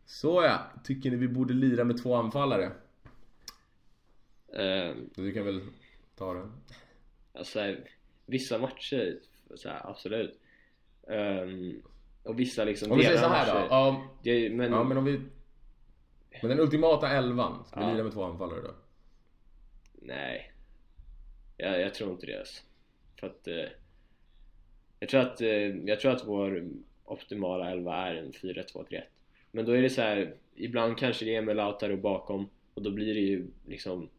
Så ja, tycker ni vi borde lira med två anfallare? Uh, du kan väl ta det? Alltså, vissa matcher, så här, absolut. Um, och vissa liksom Om vi säger så här matcher, då. Um, det, men, ja, men om vi... Men den ultimata elvan, ska vi ja. lira med två anfallare då? Nej. Jag, jag tror inte det alltså. För att... Uh, jag tror att, uh, jag tror att vår optimala elva är en 4-2-3-1. Men då är det så här, ibland kanske det är med Lautaro bakom och då blir det ju liksom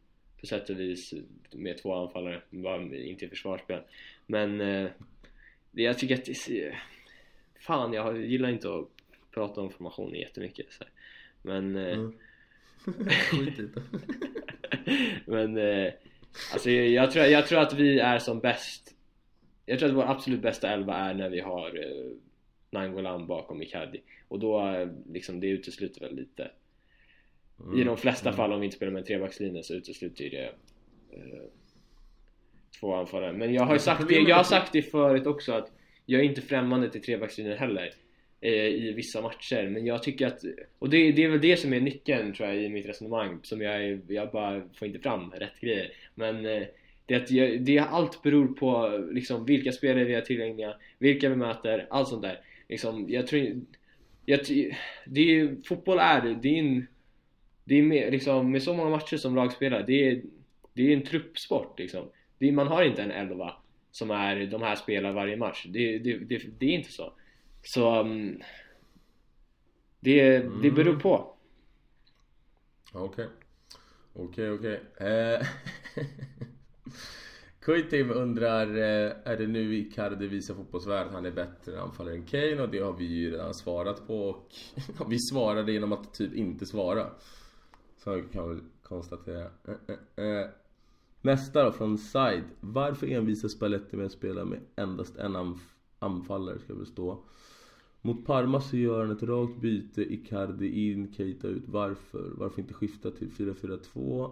på sätt och vis med två anfallare, bara inte i försvarsspel. Men eh, jag tycker att det, fan jag gillar inte att prata om formationer jättemycket så här. men eh, mm. men eh, alltså jag tror, jag tror att vi är som bäst jag tror att vår absolut bästa elva är när vi har eh, Nangolan bakom Icardi. Och då eh, liksom det utesluter väl lite. Mm. i de flesta mm. fall om vi inte spelar med en trebackslinje så utesluter det eh, två anfallare. Men jag har ju sagt det, jag har sagt det förut också att jag är inte främmande till trebackslinjen heller eh, i vissa matcher. Men jag tycker att och det, det är väl det som är nyckeln tror jag i mitt resonemang som jag, jag bara får inte fram rätt grejer. Men eh, det, jag, det allt beror på liksom vilka spelare vi har tillgängliga, vilka vi möter, allt sånt där liksom, jag tror jag, det är, fotboll är det, är en det är med, liksom, med så många matcher som lag spelar, det är, det är en truppsport liksom. Det, man har inte en elva som är de här spelar varje match. Det, det, det, det är inte så. Så um, det, det mm. beror på. Okej. Okej, okej. Kuitim undrar, eh, är det nu Icardi visar fotbollsvärlden han är bättre anfallare än Kane? Och det har vi ju redan svarat på och vi svarade genom att typ inte svara. Så kan vi konstatera. Eh, eh, Nästa då från Side. Varför envisas Spalletti med att spela med endast en anf anfallare ska det stå. Mot Parma så gör han ett rakt byte, Icardi in, Keita ut. Varför? Varför inte skifta till 4-4-2?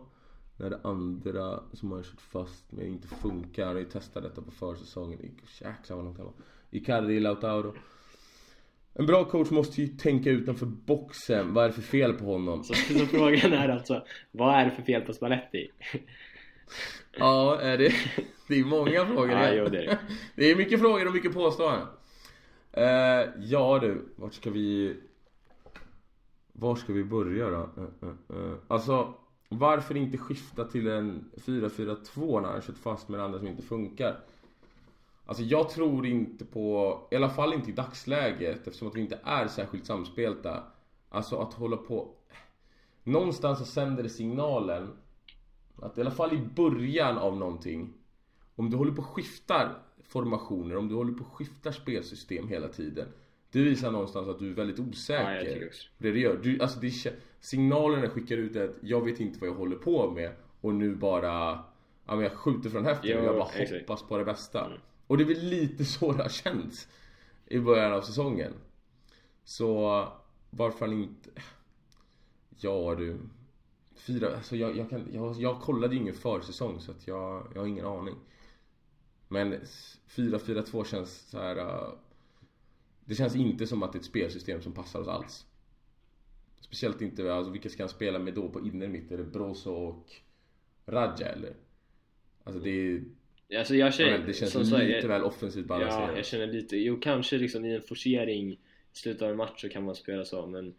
När det andra som han kört fast med inte funkar. Han har ju testat detta på försäsongen. Jäklar vad långt det var. Icardi, Lautaro. En bra coach måste ju tänka utanför boxen. Vad är det för fel på honom? Så, så frågan är alltså, vad är det för fel på Spalletti? ja, är det, det är många frågor ja, jo, det, är det. det är mycket frågor och mycket påståenden. Uh, ja du, vart ska vi... Var ska vi börja då? Uh, uh, alltså, varför inte skifta till en 4-4-2 när han kört fast med det andra som inte funkar? Alltså jag tror inte på, i alla fall inte i dagsläget eftersom att vi inte är särskilt samspelta. Alltså att hålla på... Någonstans så sänder det signalen att i alla fall i början av någonting Om du håller på och skiftar formationer, om du håller på och skiftar spelsystem hela tiden Det visar någonstans att du är väldigt osäker ja, det du gör. Du, alltså det, signalerna skickar ut att jag vet inte vad jag håller på med och nu bara ja, men jag skjuter från höften och jag bara exakt. hoppas på det bästa. Mm. Och det är väl lite så det har känts i början av säsongen. Så varför han inte... Ja du, Fyra, alltså jag, jag, kan, jag, jag kollade ju ingen försäsong så att jag, jag har ingen aning. Men 4-4-2 känns så här. Uh, det känns inte som att det är ett spelsystem som passar oss alls. Speciellt inte, alltså vilka ska han spela med då på innermitt? Är det Brozo och Radja eller? Alltså det är... Alltså jag känner, det känns lite jag, väl offensivt balanserat. Ja, jag känner lite, jo kanske liksom i en forcering i slutet av en match så kan man spela så men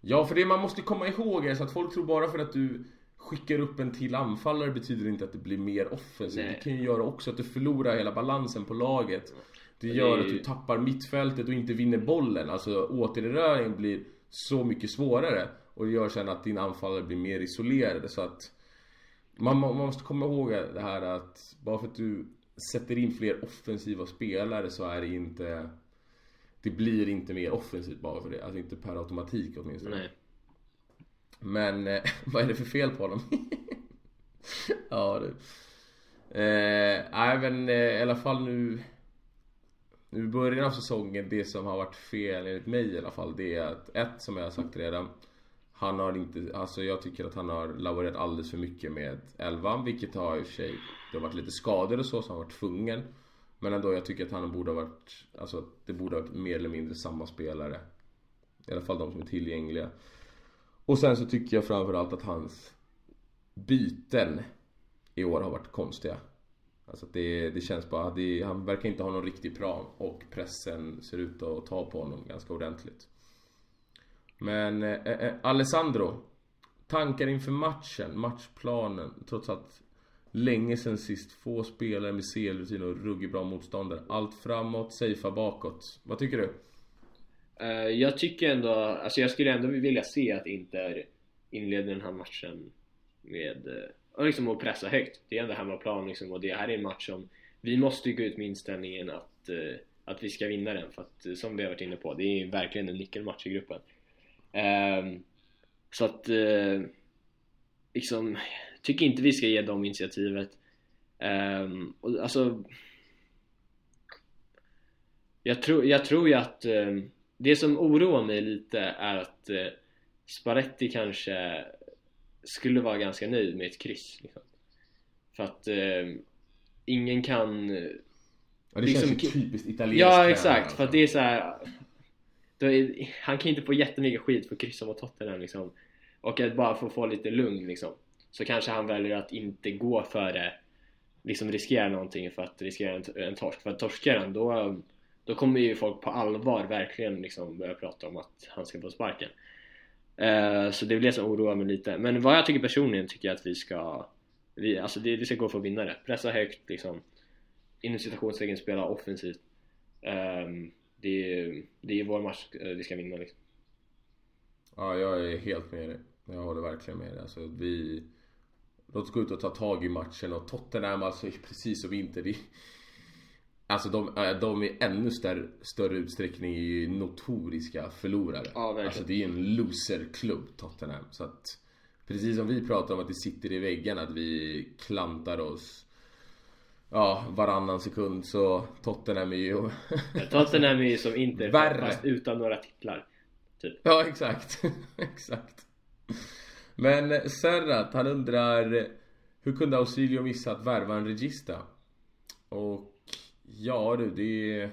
Ja, för det man måste komma ihåg är så att folk tror bara för att du skickar upp en till anfallare betyder inte att det blir mer offensivt. Det kan ju göra också att du förlorar hela balansen på laget. Det gör det... att du tappar mittfältet och inte vinner bollen. Alltså återerövringen blir så mycket svårare. Och det gör sen att din anfallare blir mer isolerade så att man, man måste komma ihåg det här att bara för att du sätter in fler offensiva spelare så är det inte Det blir inte mer offensivt bara för det, alltså inte per automatik åtminstone Nej. Men eh, vad är det för fel på honom? ja du eh, Nej men eh, i alla fall nu Nu i början av säsongen, det som har varit fel enligt mig i alla fall Det är att ett som jag har sagt redan han har inte, alltså jag tycker att han har laborerat alldeles för mycket med elvan Vilket har i och för sig, det har varit lite skador och så, så han har varit tvungen. Men ändå, jag tycker att han borde ha varit, alltså det borde ha varit mer eller mindre samma spelare. I alla fall de som är tillgängliga. Och sen så tycker jag framförallt att hans byten i år har varit konstiga. Alltså det, det känns bara, det, han verkar inte ha någon riktig plan och pressen ser ut att ta på honom ganska ordentligt. Men eh, eh, eh Alessandro Tankar inför matchen, matchplanen Trots att Länge sen sist, få spelare med CL-rutin och ruggigt bra motståndare. Allt framåt, safea bakåt. Vad tycker du? Uh, jag tycker ändå, alltså jag skulle ändå vilja se att Inter inleder den här matchen med eh, och liksom att pressa högt. Det är ändå hemmaplan liksom och det här är en match som vi måste gå ut med inställningen att, uh, att vi ska vinna den för att eh, som vi har varit inne på, det är verkligen en nyckelmatch i gruppen. Um, så att uh, liksom, tycker inte vi ska ge dem initiativet. Um, och, alltså, jag tror, jag tror ju att um, det som oroar mig lite är att uh, Sparetti kanske skulle vara ganska nöjd med ett kryss. Liksom. För att uh, ingen kan... Ja, det liksom, känns ju typiskt italienskt. Ja, exakt. Alltså. För att det är så här, är, han kan inte få jättemycket skit för att kryssa mot Tottenham liksom. Och att bara få få lite lugn liksom. Så kanske han väljer att inte gå före liksom riskera någonting för att riskera en, en torsk. För att torskar han då, då kommer ju folk på allvar verkligen liksom börja prata om att han ska få sparken. Eh, så det är det som oroar mig lite. Men vad jag tycker personligen tycker jag att vi ska vi, alltså det, vi ska gå för att vinna det. Pressa högt liksom. Inom citationstecken spela offensivt. Um, det, är, det är vår match eh, vi ska vinna liksom. Ja, jag är helt med dig. Jag håller verkligen med dig. Alltså, vi... Låt oss gå ut och ta tag i matchen och Tottenham alltså precis som inte vi... Alltså de, de är ännu större, större utsträckning notoriska förlorare. Ja, verkligen. Alltså det är en loserklubb Tottenham. Så att precis som vi pratar om att det sitter i väggen att vi klantar oss Ja, varannan sekund så Tottenham är ju... Tottenham är ju som Inter Värre. fast utan några titlar. Typ. Ja, exakt. exakt. Men Serrat, han undrar Hur kunde Ausilio missa att värva en regista? Och ja du, det är...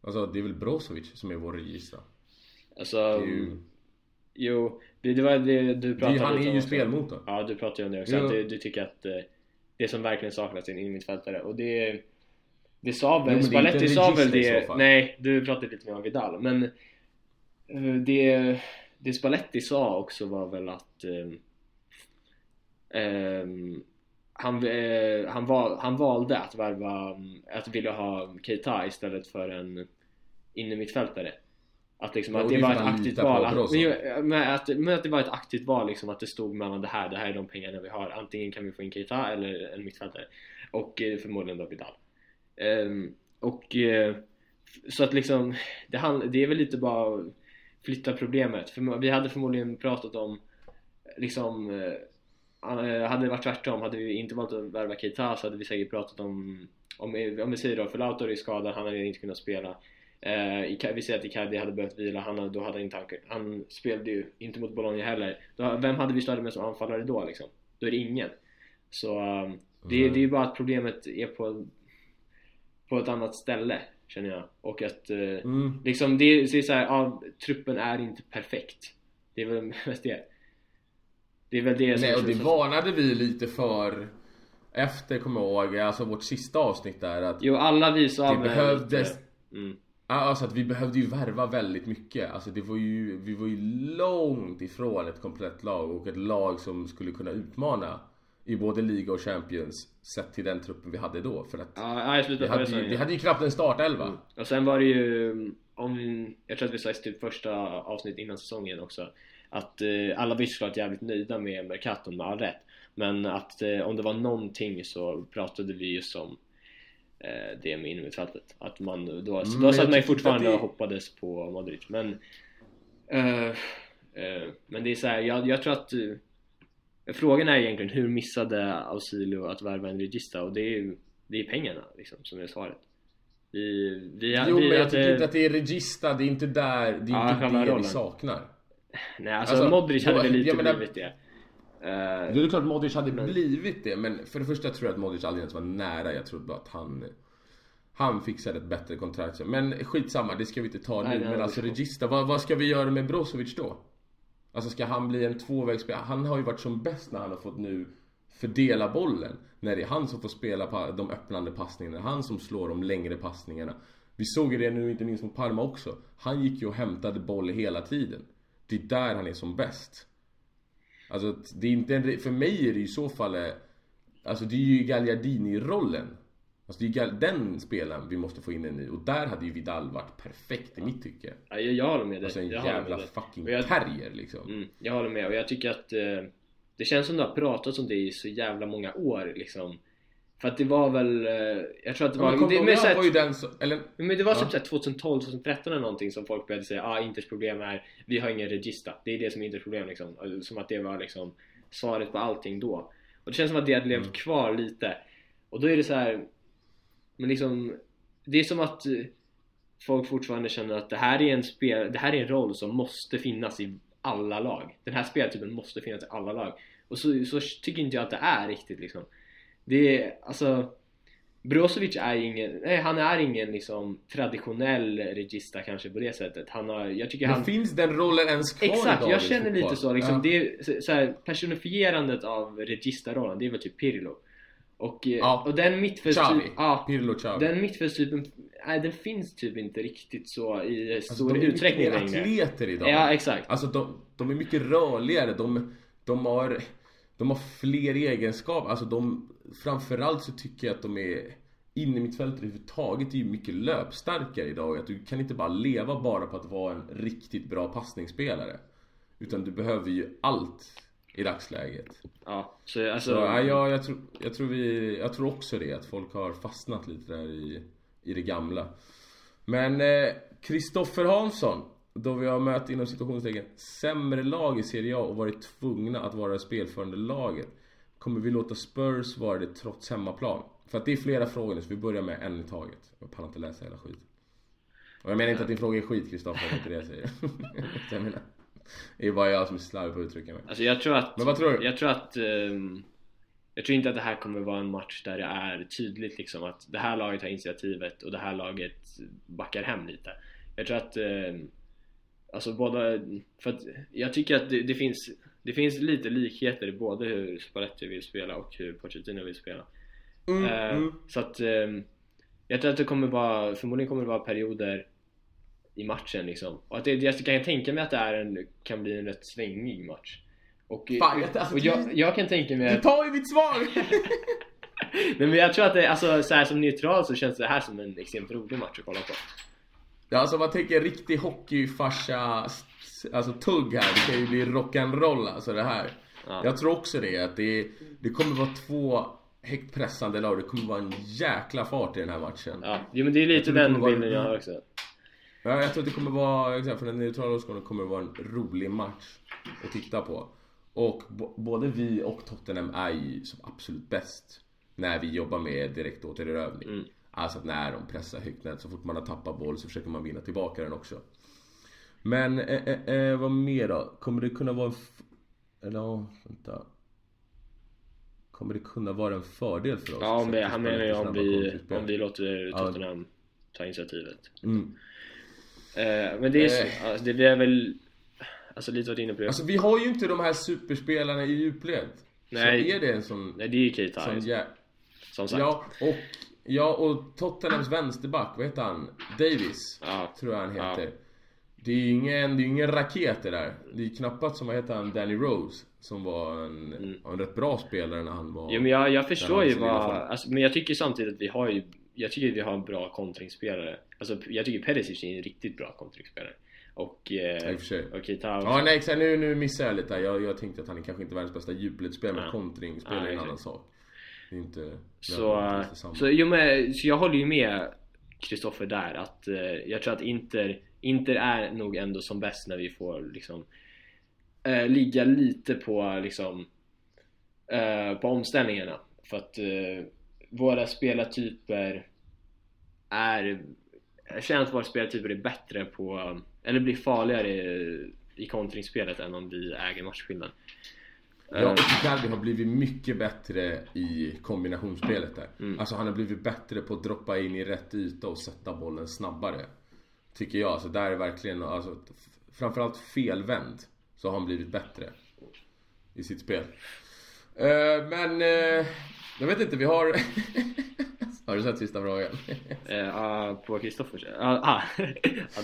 Alltså det är väl Brozovic som är vår regista. Alltså... Ju... Jo, det, det var det du pratade om. Han är ju spelmotorn. Ja, du pratade ju om det också. Att du, du tycker att eh, det som verkligen saknas i en innermittfältare och det det sa väl, jo, Spalletti sa väl det, nej du pratade lite mer om Vidal men eh, det, det Spalletti sa också var väl att um, um, han, uh, han, val, han valde att värva, att vilja ha Keita istället för en innermittfältare. Att, liksom, att det var ett aktivt val att, men, att, men att det var ett aktivt val liksom att det stod mellan det här, det här är de pengarna vi har. Antingen kan vi få in Keita eller en mittfältare. Och eh, förmodligen då Vidal. Um, och uh, så att liksom det, hand, det är väl lite bara flytta problemet. För vi hade förmodligen pratat om liksom uh, hade det varit tvärtom, hade vi inte valt att värva Keita så hade vi säkert pratat om om, om vi säger då, för Lautaro är skadad, han hade inte kunnat spela Eh, vi säger att Icardi hade behövt vila, han, då hade inte han, han spelade ju inte mot Bologna heller. Då, vem hade vi startat med som anfallare då liksom? Då är det ingen. Så um, det, mm. det är ju bara att problemet är på, på ett annat ställe känner jag. Och att uh, mm. liksom det, det är så här, ja, truppen är inte perfekt. Det är väl mest det. Det är väl det Nej, och det varnade vi lite för efter, kommer jag ihåg, alltså vårt sista avsnitt där att Jo, alla vi sa Det behövdes mm. Alltså att vi behövde ju värva väldigt mycket. Alltså det var ju, vi var ju långt ifrån ett komplett lag och ett lag som skulle kunna utmana i både liga och Champions sett till den truppen vi hade då. För att ja, vi, hade ju, vi hade ju knappt en startelva. Mm. Och sen var det ju, om, jag tror att vi sa i typ första avsnitt innan säsongen också att eh, alla var såklart jävligt nöjda med Mercaton med all rätt. Men att eh, om det var någonting så pratade vi ju som eh, det med innermittfältet. Att man, då, mm, då satt man ju fortfarande det... och hoppades på Modric. Men, uh, uh, men det är så här, jag, jag tror att uh, Frågan är egentligen hur missade Ausilio att värva en regista och det är ju det är pengarna liksom som är svaret. Vi, vi, jo vi, men jag tycker inte att det är regista, det är inte där, det är ja, inte det rollen. vi saknar. Nej alltså, alltså Modric hade väl lite menar, blivit det. Uh, det är klart Modric hade men... blivit det men för det första tror jag att Modric aldrig ens var nära. Jag tror bara att han han fixade ett bättre kontrakt. Men skitsamma, det ska vi inte ta nej, nu. Nej, men alltså Regista, vad, vad, ska vi göra med Brozovic då? Alltså ska han bli en tvåvägsspelare? Han har ju varit som bäst när han har fått nu fördela bollen. När det är han som får spela på de öppnande passningarna. Han som slår de längre passningarna. Vi såg ju det nu inte minst mot Parma också. Han gick ju och hämtade boll hela tiden. Det är där han är som bäst. Alltså det är inte en, för mig är det i så fall eh, Alltså det är ju Gagliardini-rollen. Alltså det är den spelaren vi måste få in en ny. Och där hade ju Vidal varit perfekt i mitt tycke. Ja, jag, jag håller med dig. Alltså en jag jävla fucking jag, terrier liksom. Mm, Jag håller med. Och jag tycker att eh, Det känns som det har pratats om det i så jävla många år liksom för att det var väl, eh, jag tror att det var... Men det, men, var ju den så, eller, men det var ja. typ 2012, 2013 eller någonting som folk började säga ah Inters problem är vi har ingen regista. Det är det som är Inters problem liksom. Som att det var liksom svaret på allting då. Och det känns som att det hade levt mm. kvar lite. Och då är det så här, men liksom det är som att eh, folk fortfarande känner att det här är en spel, det här är en roll som måste finnas i alla lag. Den här speltypen måste finnas i alla lag. Och så, så tycker inte jag att det är riktigt liksom. Det är alltså Brozovic är ingen, nej han är ingen liksom traditionell regista kanske på det sättet. Han har, jag tycker Men han... finns den rollen ens kvar Exakt, idag jag känner lite så liksom. Ja. Det är, så här, personifierandet av regista-rollen, det är väl typ Pirlo. Och, eh, ja. och den mittfältstypen, ja, Pirlo Xavi. den mittfältstypen, nej den finns typ inte riktigt så i alltså, stor utsträckning längre. De är mycket atleter idag. Ja, exakt. Alltså de, de är mycket rörligare, de, de har de har fler egenskaper, alltså de Framförallt så tycker jag att de är Inne i mitt fält överhuvudtaget är ju mycket löpstarkare idag. Att du kan inte bara leva bara på att vara en riktigt bra passningsspelare. Utan du behöver ju allt i dagsläget. Ja, så alltså... Så, ja, jag, jag, tror, jag, tror vi, jag tror också det, att folk har fastnat lite där i, i det gamla. Men Kristoffer eh, Hansson då vi har mött inom situationstecken sämre lag i Serie A och varit tvungna att vara det spelförande laget. Kommer vi låta Spurs vara det trots hemmaplan? För att det är flera frågor så vi börjar med en i taget. Jag pallar inte läsa hela skiten. Och jag menar inte att din fråga är skit Kristoffer, det är inte det jag säger. jag menar, det är bara jag som är slarvig på att uttrycka mig. Alltså jag tror att... Men vad tror du? Jag tror att... Um, jag tror inte att det här kommer vara en match där det är tydligt liksom att det här laget har initiativet och det här laget backar hem lite. Jag tror att um, Alltså båda, för att jag tycker att det, det, finns det finns lite likheter i både hur Spalletti vill spela och hur Pochettino vill spela mm, uh, mm. Så att uh, jag tror att det kommer vara, förmodligen kommer det vara perioder i matchen liksom och att det, jag kan tänka mig att det är en, kan bli en rätt svängig match och, Fan, jag, alltså, och jag, jag, kan tänka mig Du tar ju mitt svar! Nej men jag tror att det, alltså så här, som neutral så känns det här som en extremt rolig match att kolla på alltså man tänker riktig hockeyfarsa Alltså tugg här, det kan ju bli rock'n'roll alltså det här. Ja. Jag tror också det, att det, det kommer vara två högt pressande lag. Det kommer vara en jäkla fart i den här matchen. Ja, jo, men det är lite den bilden jag har också. Ja, jag tror att det kommer vara, för den neutrala åskådaren kommer det vara en rolig match att titta på. Och både vi och Tottenham är ju som absolut bäst När vi jobbar med direktåtererövring mm. Alltså att när de pressar högt nät, så fort man har tappat boll så försöker man vinna tillbaka den också. Men eh, eh, eh vad mer då? Kommer det kunna vara en... Eller ja, vänta. Kommer det kunna vara en fördel för oss? Ja, om vi, han menar ju om vi, om vi låter Tottenham ja. ta initiativet. Mm. Eh, men det är, eh. alltså, det är väl Alltså lite varit inne på det. Alltså vi har ju inte de här superspelarna i djupled. Nej. Så är det en sån... Nej det är ju Keita. Som, ja, som sagt. Ja, och Ja, och Tottenhams vänsterback, vad heter han? Davis, ja. tror jag han heter. Ja. Det är ju ingen, det är ingen raket det där. Det är knappast som, vad heter han, Danny Rose. Som var en, mm. en rätt bra spelare när han var... Jo men jag, jag förstår ju vad... Alltså, men jag tycker samtidigt att vi har ju... Jag tycker vi har en bra kontringsspelare. Alltså jag tycker Perisic är en riktigt bra kontringsspelare. Och... Eh, och Keita Ja nej exakt, nu, nu missar jag lite här. Jag, jag tänkte att han är kanske inte världens bästa djupledsspelare, men kontringsspelare är en annan sak. Det är inte så, så, jo, men, så jag håller ju med Kristoffer där att eh, jag tror att Inter, Inter är nog ändå som bäst när vi får liksom eh, ligga lite på liksom eh, på omställningarna. För att eh, våra spelartyper är jag känner att våra spelartyper är bättre på eller blir farligare i kontringsspelet än om vi äger matchskillnaden Ja, och Icardi har blivit mycket bättre i kombinationsspelet där. Mm. Alltså han har blivit bättre på att droppa in i rätt yta och sätta bollen snabbare. Tycker jag. Så där är verkligen, alltså, framförallt felvänd så har han blivit bättre i sitt spel. Uh, men uh, jag vet inte, vi har... har du sett sista frågan? uh, på Kristoffers? Ja, ah,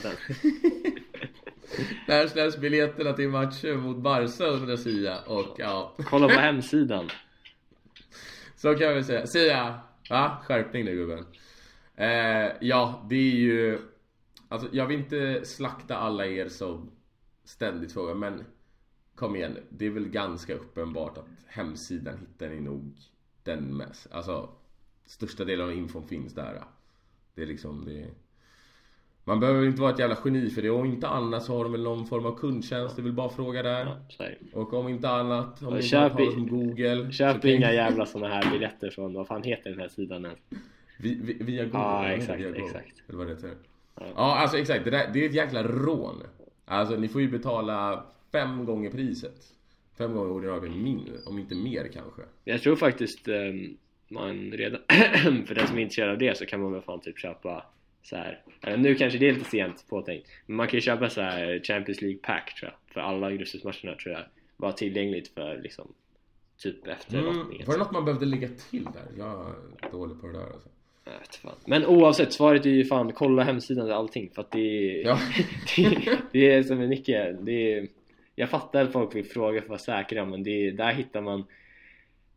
den. När släpps biljetterna till matchen mot Barca undrar Sia och ja. Kolla på hemsidan. Så kan vi säga, Sia! Ja, skärpning nu gubben. Eh, Ja, det är ju Alltså jag vill inte slakta alla er som ständigt frågar men Kom igen, det är väl ganska uppenbart att hemsidan hittar ni nog den mest Alltså Största delen av infon finns där. Det är liksom, det man behöver inte vara ett jävla geni för det. Om inte annat så har de väl någon form av kundtjänst. Det vill bara fråga där. Ja, och om inte annat, om inte annat har som Google. Köp inga jävla såna här biljetter från, vad fan heter den här sidan ens? Vi, vi, via Google? Ja, exakt, via Google. exakt. Eller vad det heter. Ja. ja, alltså exakt. Det, där, det är ett jäkla rån. Alltså ni får ju betala fem gånger priset. Fem gånger ordinarie min, om inte mer kanske. Jag tror faktiskt um, man redan, för den som är intresserad av det så kan man väl fan typ köpa så här, nu kanske det är lite sent påtänkt men man kan ju köpa så här Champions League pack tror jag för alla gruppspelsmatcherna tror jag var tillgängligt för liksom typ efter mm, lottningen Var det något man behövde lägga till där? Jag är dålig på det där alltså. Jag vet fan. Men oavsett, svaret är ju fan kolla hemsidan och allting för att det är, ja. det, det, är som en Nicke, det är, jag fattar att folk vill fråga för att vara säkra men det är, där hittar man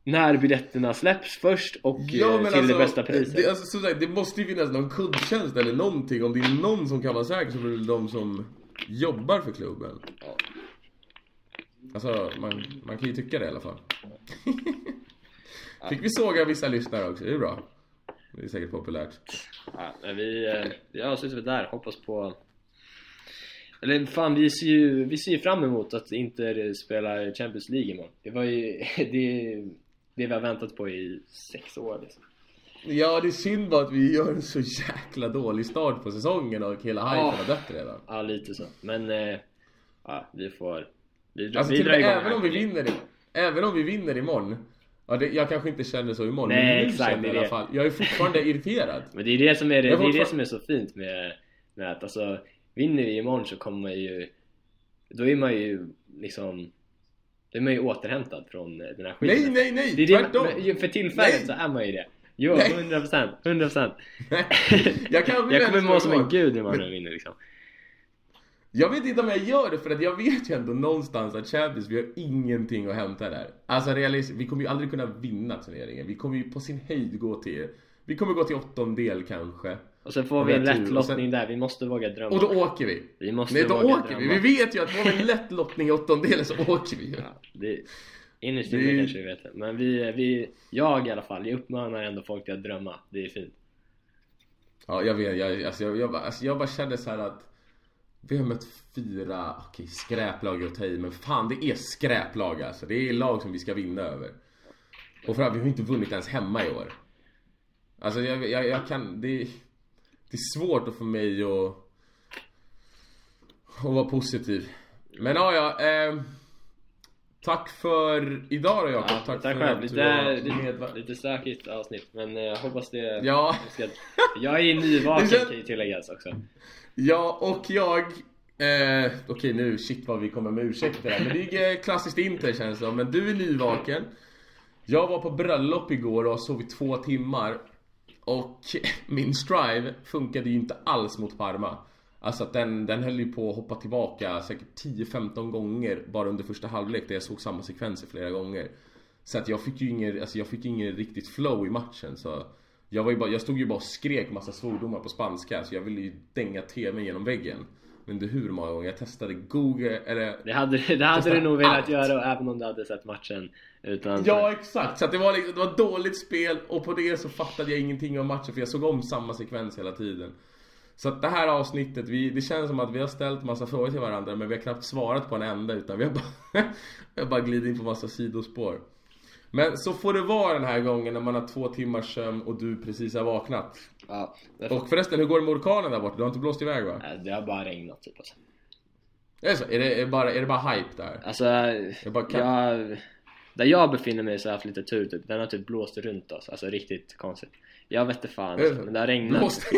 när biljetterna släpps först och ja, eh, till alltså, det bästa priset. Det, alltså, så sagt, det måste ju finnas någon kundtjänst eller någonting. Om det är någon som kan vara säker så är det de som jobbar för klubben. Ja. Alltså, man, man kan ju tycka det i alla fall. Fick vi såga vissa lyssnare också, det är bra. Det är säkert populärt. Ja, vi, eh, vi avslutar där, hoppas på eller fan, vi ser ju, vi ser fram emot att Inter spelar Champions League imorgon. Det var ju, det, det vi har väntat på i sex år liksom. Ja, det är synd bara att vi gör en så jäkla dålig start på säsongen och hela hypen oh. har dött redan. Ja, lite så. Men, eh, ja, vi får... Vi, alltså, vi drar även om vi vinner, även om vi vinner imorgon Ja, det, jag kanske inte känner så imorgon, Nej, men nu exakt, känner i alla fall. Jag är fortfarande irriterad. Men det är det som är, det, det är det som är så fint med, med att alltså, vinner vi imorgon så kommer man ju, då är man ju liksom då är man ju återhämtad från den här skiten Nej, nej, nej! Det är det man, för tillfället nej. så är man ju det Jo, nej. 100%, 100% Jag, kan jag kommer må som en gud imorgon när vi vinner liksom jag vet inte om jag gör det för att jag vet ju ändå någonstans att Champions, vi har ingenting att hämta där. Alltså realistiskt, vi kommer ju aldrig kunna vinna turneringen. Vi kommer ju på sin höjd gå till, vi kommer gå till åttondel kanske. Och sen får vi en lätt lottning sen... där, vi måste våga drömma Och då åker vi! Vi måste Nej, då våga åker drömma. vi! Vi vet ju att får vi en lätt lottning i åttondelen så åker vi ja, det... Innerst inne det... kanske vi vet det. Men vi, vi, jag i alla fall, jag uppmanar ändå folk till att drömma. Det är fint. Ja, jag vet. Jag, alltså, jag, jag, alltså, jag bara kände så att vi har mött fyra, okej okay, skräplag att ta i, men fan det är skräplag alltså. Det är lag som vi ska vinna över. Och framförallt, vi har inte vunnit ens hemma i år. Alltså jag, jag, jag kan, det det är svårt att få mig att, att vara positiv. Men ja, ja. Eh, tack för idag då Jakob. Ja, tack, tack för själv. Lite, lite, lite stökigt avsnitt men jag hoppas det... Ja. Ska, jag är nyvaken kan ju tilläggas också. Ja, och jag... Eh, Okej okay, nu, shit vad vi kommer med ursäkter här. Men det är klassiskt Inter känns det som. Men du är nyvaken. Jag var på bröllop igår och har sovit två timmar. Och min strive funkade ju inte alls mot Parma. Alltså att den, den höll ju på att hoppa tillbaka säkert 10-15 gånger bara under första halvlek där jag såg samma sekvenser flera gånger. Så att jag fick ju ingen, alltså jag fick ingen riktigt flow i matchen så jag, var ju bara, jag stod ju bara och skrek massa svordomar på spanska så jag ville ju dänga tvn genom väggen vet inte hur många gånger. Jag testade Google, eller... Det hade, det hade du nog velat allt. göra även om du hade sett matchen utan Ja exakt! Så att det, var, liksom, det var dåligt spel och på det så fattade jag ingenting om matchen för jag såg om samma sekvens hela tiden. Så att det här avsnittet, vi, det känns som att vi har ställt massa frågor till varandra men vi har knappt svarat på en enda utan vi har bara, vi har bara glidit in på massa sidospår. Men så får det vara den här gången när man har två timmars sömn och du precis har vaknat. Ja, och förresten, hur går det med orkanen där borta? Du har inte blåst iväg va? Nej, det har bara regnat typ alltså. Är det så? Är det, är bara, är det bara hype där? Alltså, jag, där jag befinner mig så har jag haft lite tur typ. Den har typ blåst runt oss, alltså riktigt konstigt. Jag vet inte fan, alltså, men det har regnat. Blåst?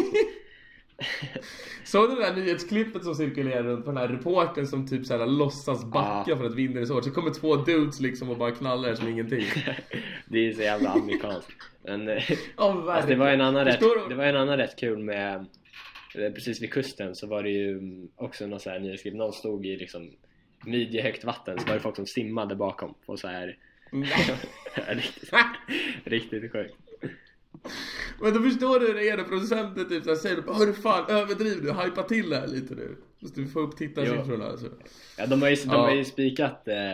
Såg du det där nyhetsklippet som cirkulerar runt på den här reporten som typ såhär låtsas backa ah. för att vinden är så hårt Så kommer två dudes liksom och bara knallar som ingenting. Det är så jävla amerikanskt. Men oh, alltså, det, var en annan rätt, det var en annan rätt kul med eh, Precis vid kusten så var det ju mm, också någon sån här nyhetsklipp. Någon stod i liksom midjehögt vatten så var det folk som simmade bakom på så här riktigt, riktigt sjukt men då förstår du hur det är när producenten typ såhär säger du Hörru fan överdriv du, hypa till det här lite nu. Måste vi få upp tittarsiffrorna alltså. Ja de har ju, de ja. har ju spikat eh,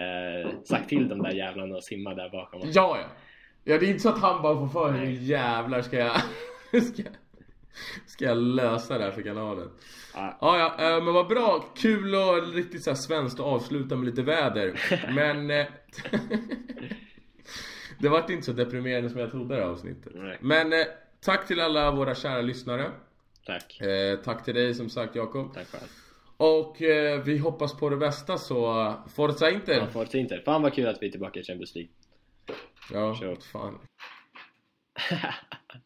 eh, Sagt till de där jävlarna att simma där bakom Ja ja. Ja det är inte så att han bara får för hur jävlar ska jag ska, ska jag lösa det här för kanalen? Ja. Ja, ja eh, men vad bra, kul och riktigt såhär svenskt att avsluta med lite väder. Men eh, Det vart inte så deprimerande som jag trodde det här avsnittet. Nej. Men eh, tack till alla våra kära lyssnare. Tack. Eh, tack till dig som sagt Jakob. Tack själv. Och eh, vi hoppas på det bästa så Forza Inter! Ja, Forza Inter. Fan vad kul att vi är tillbaka i Champions League. Ja, Kör. fan.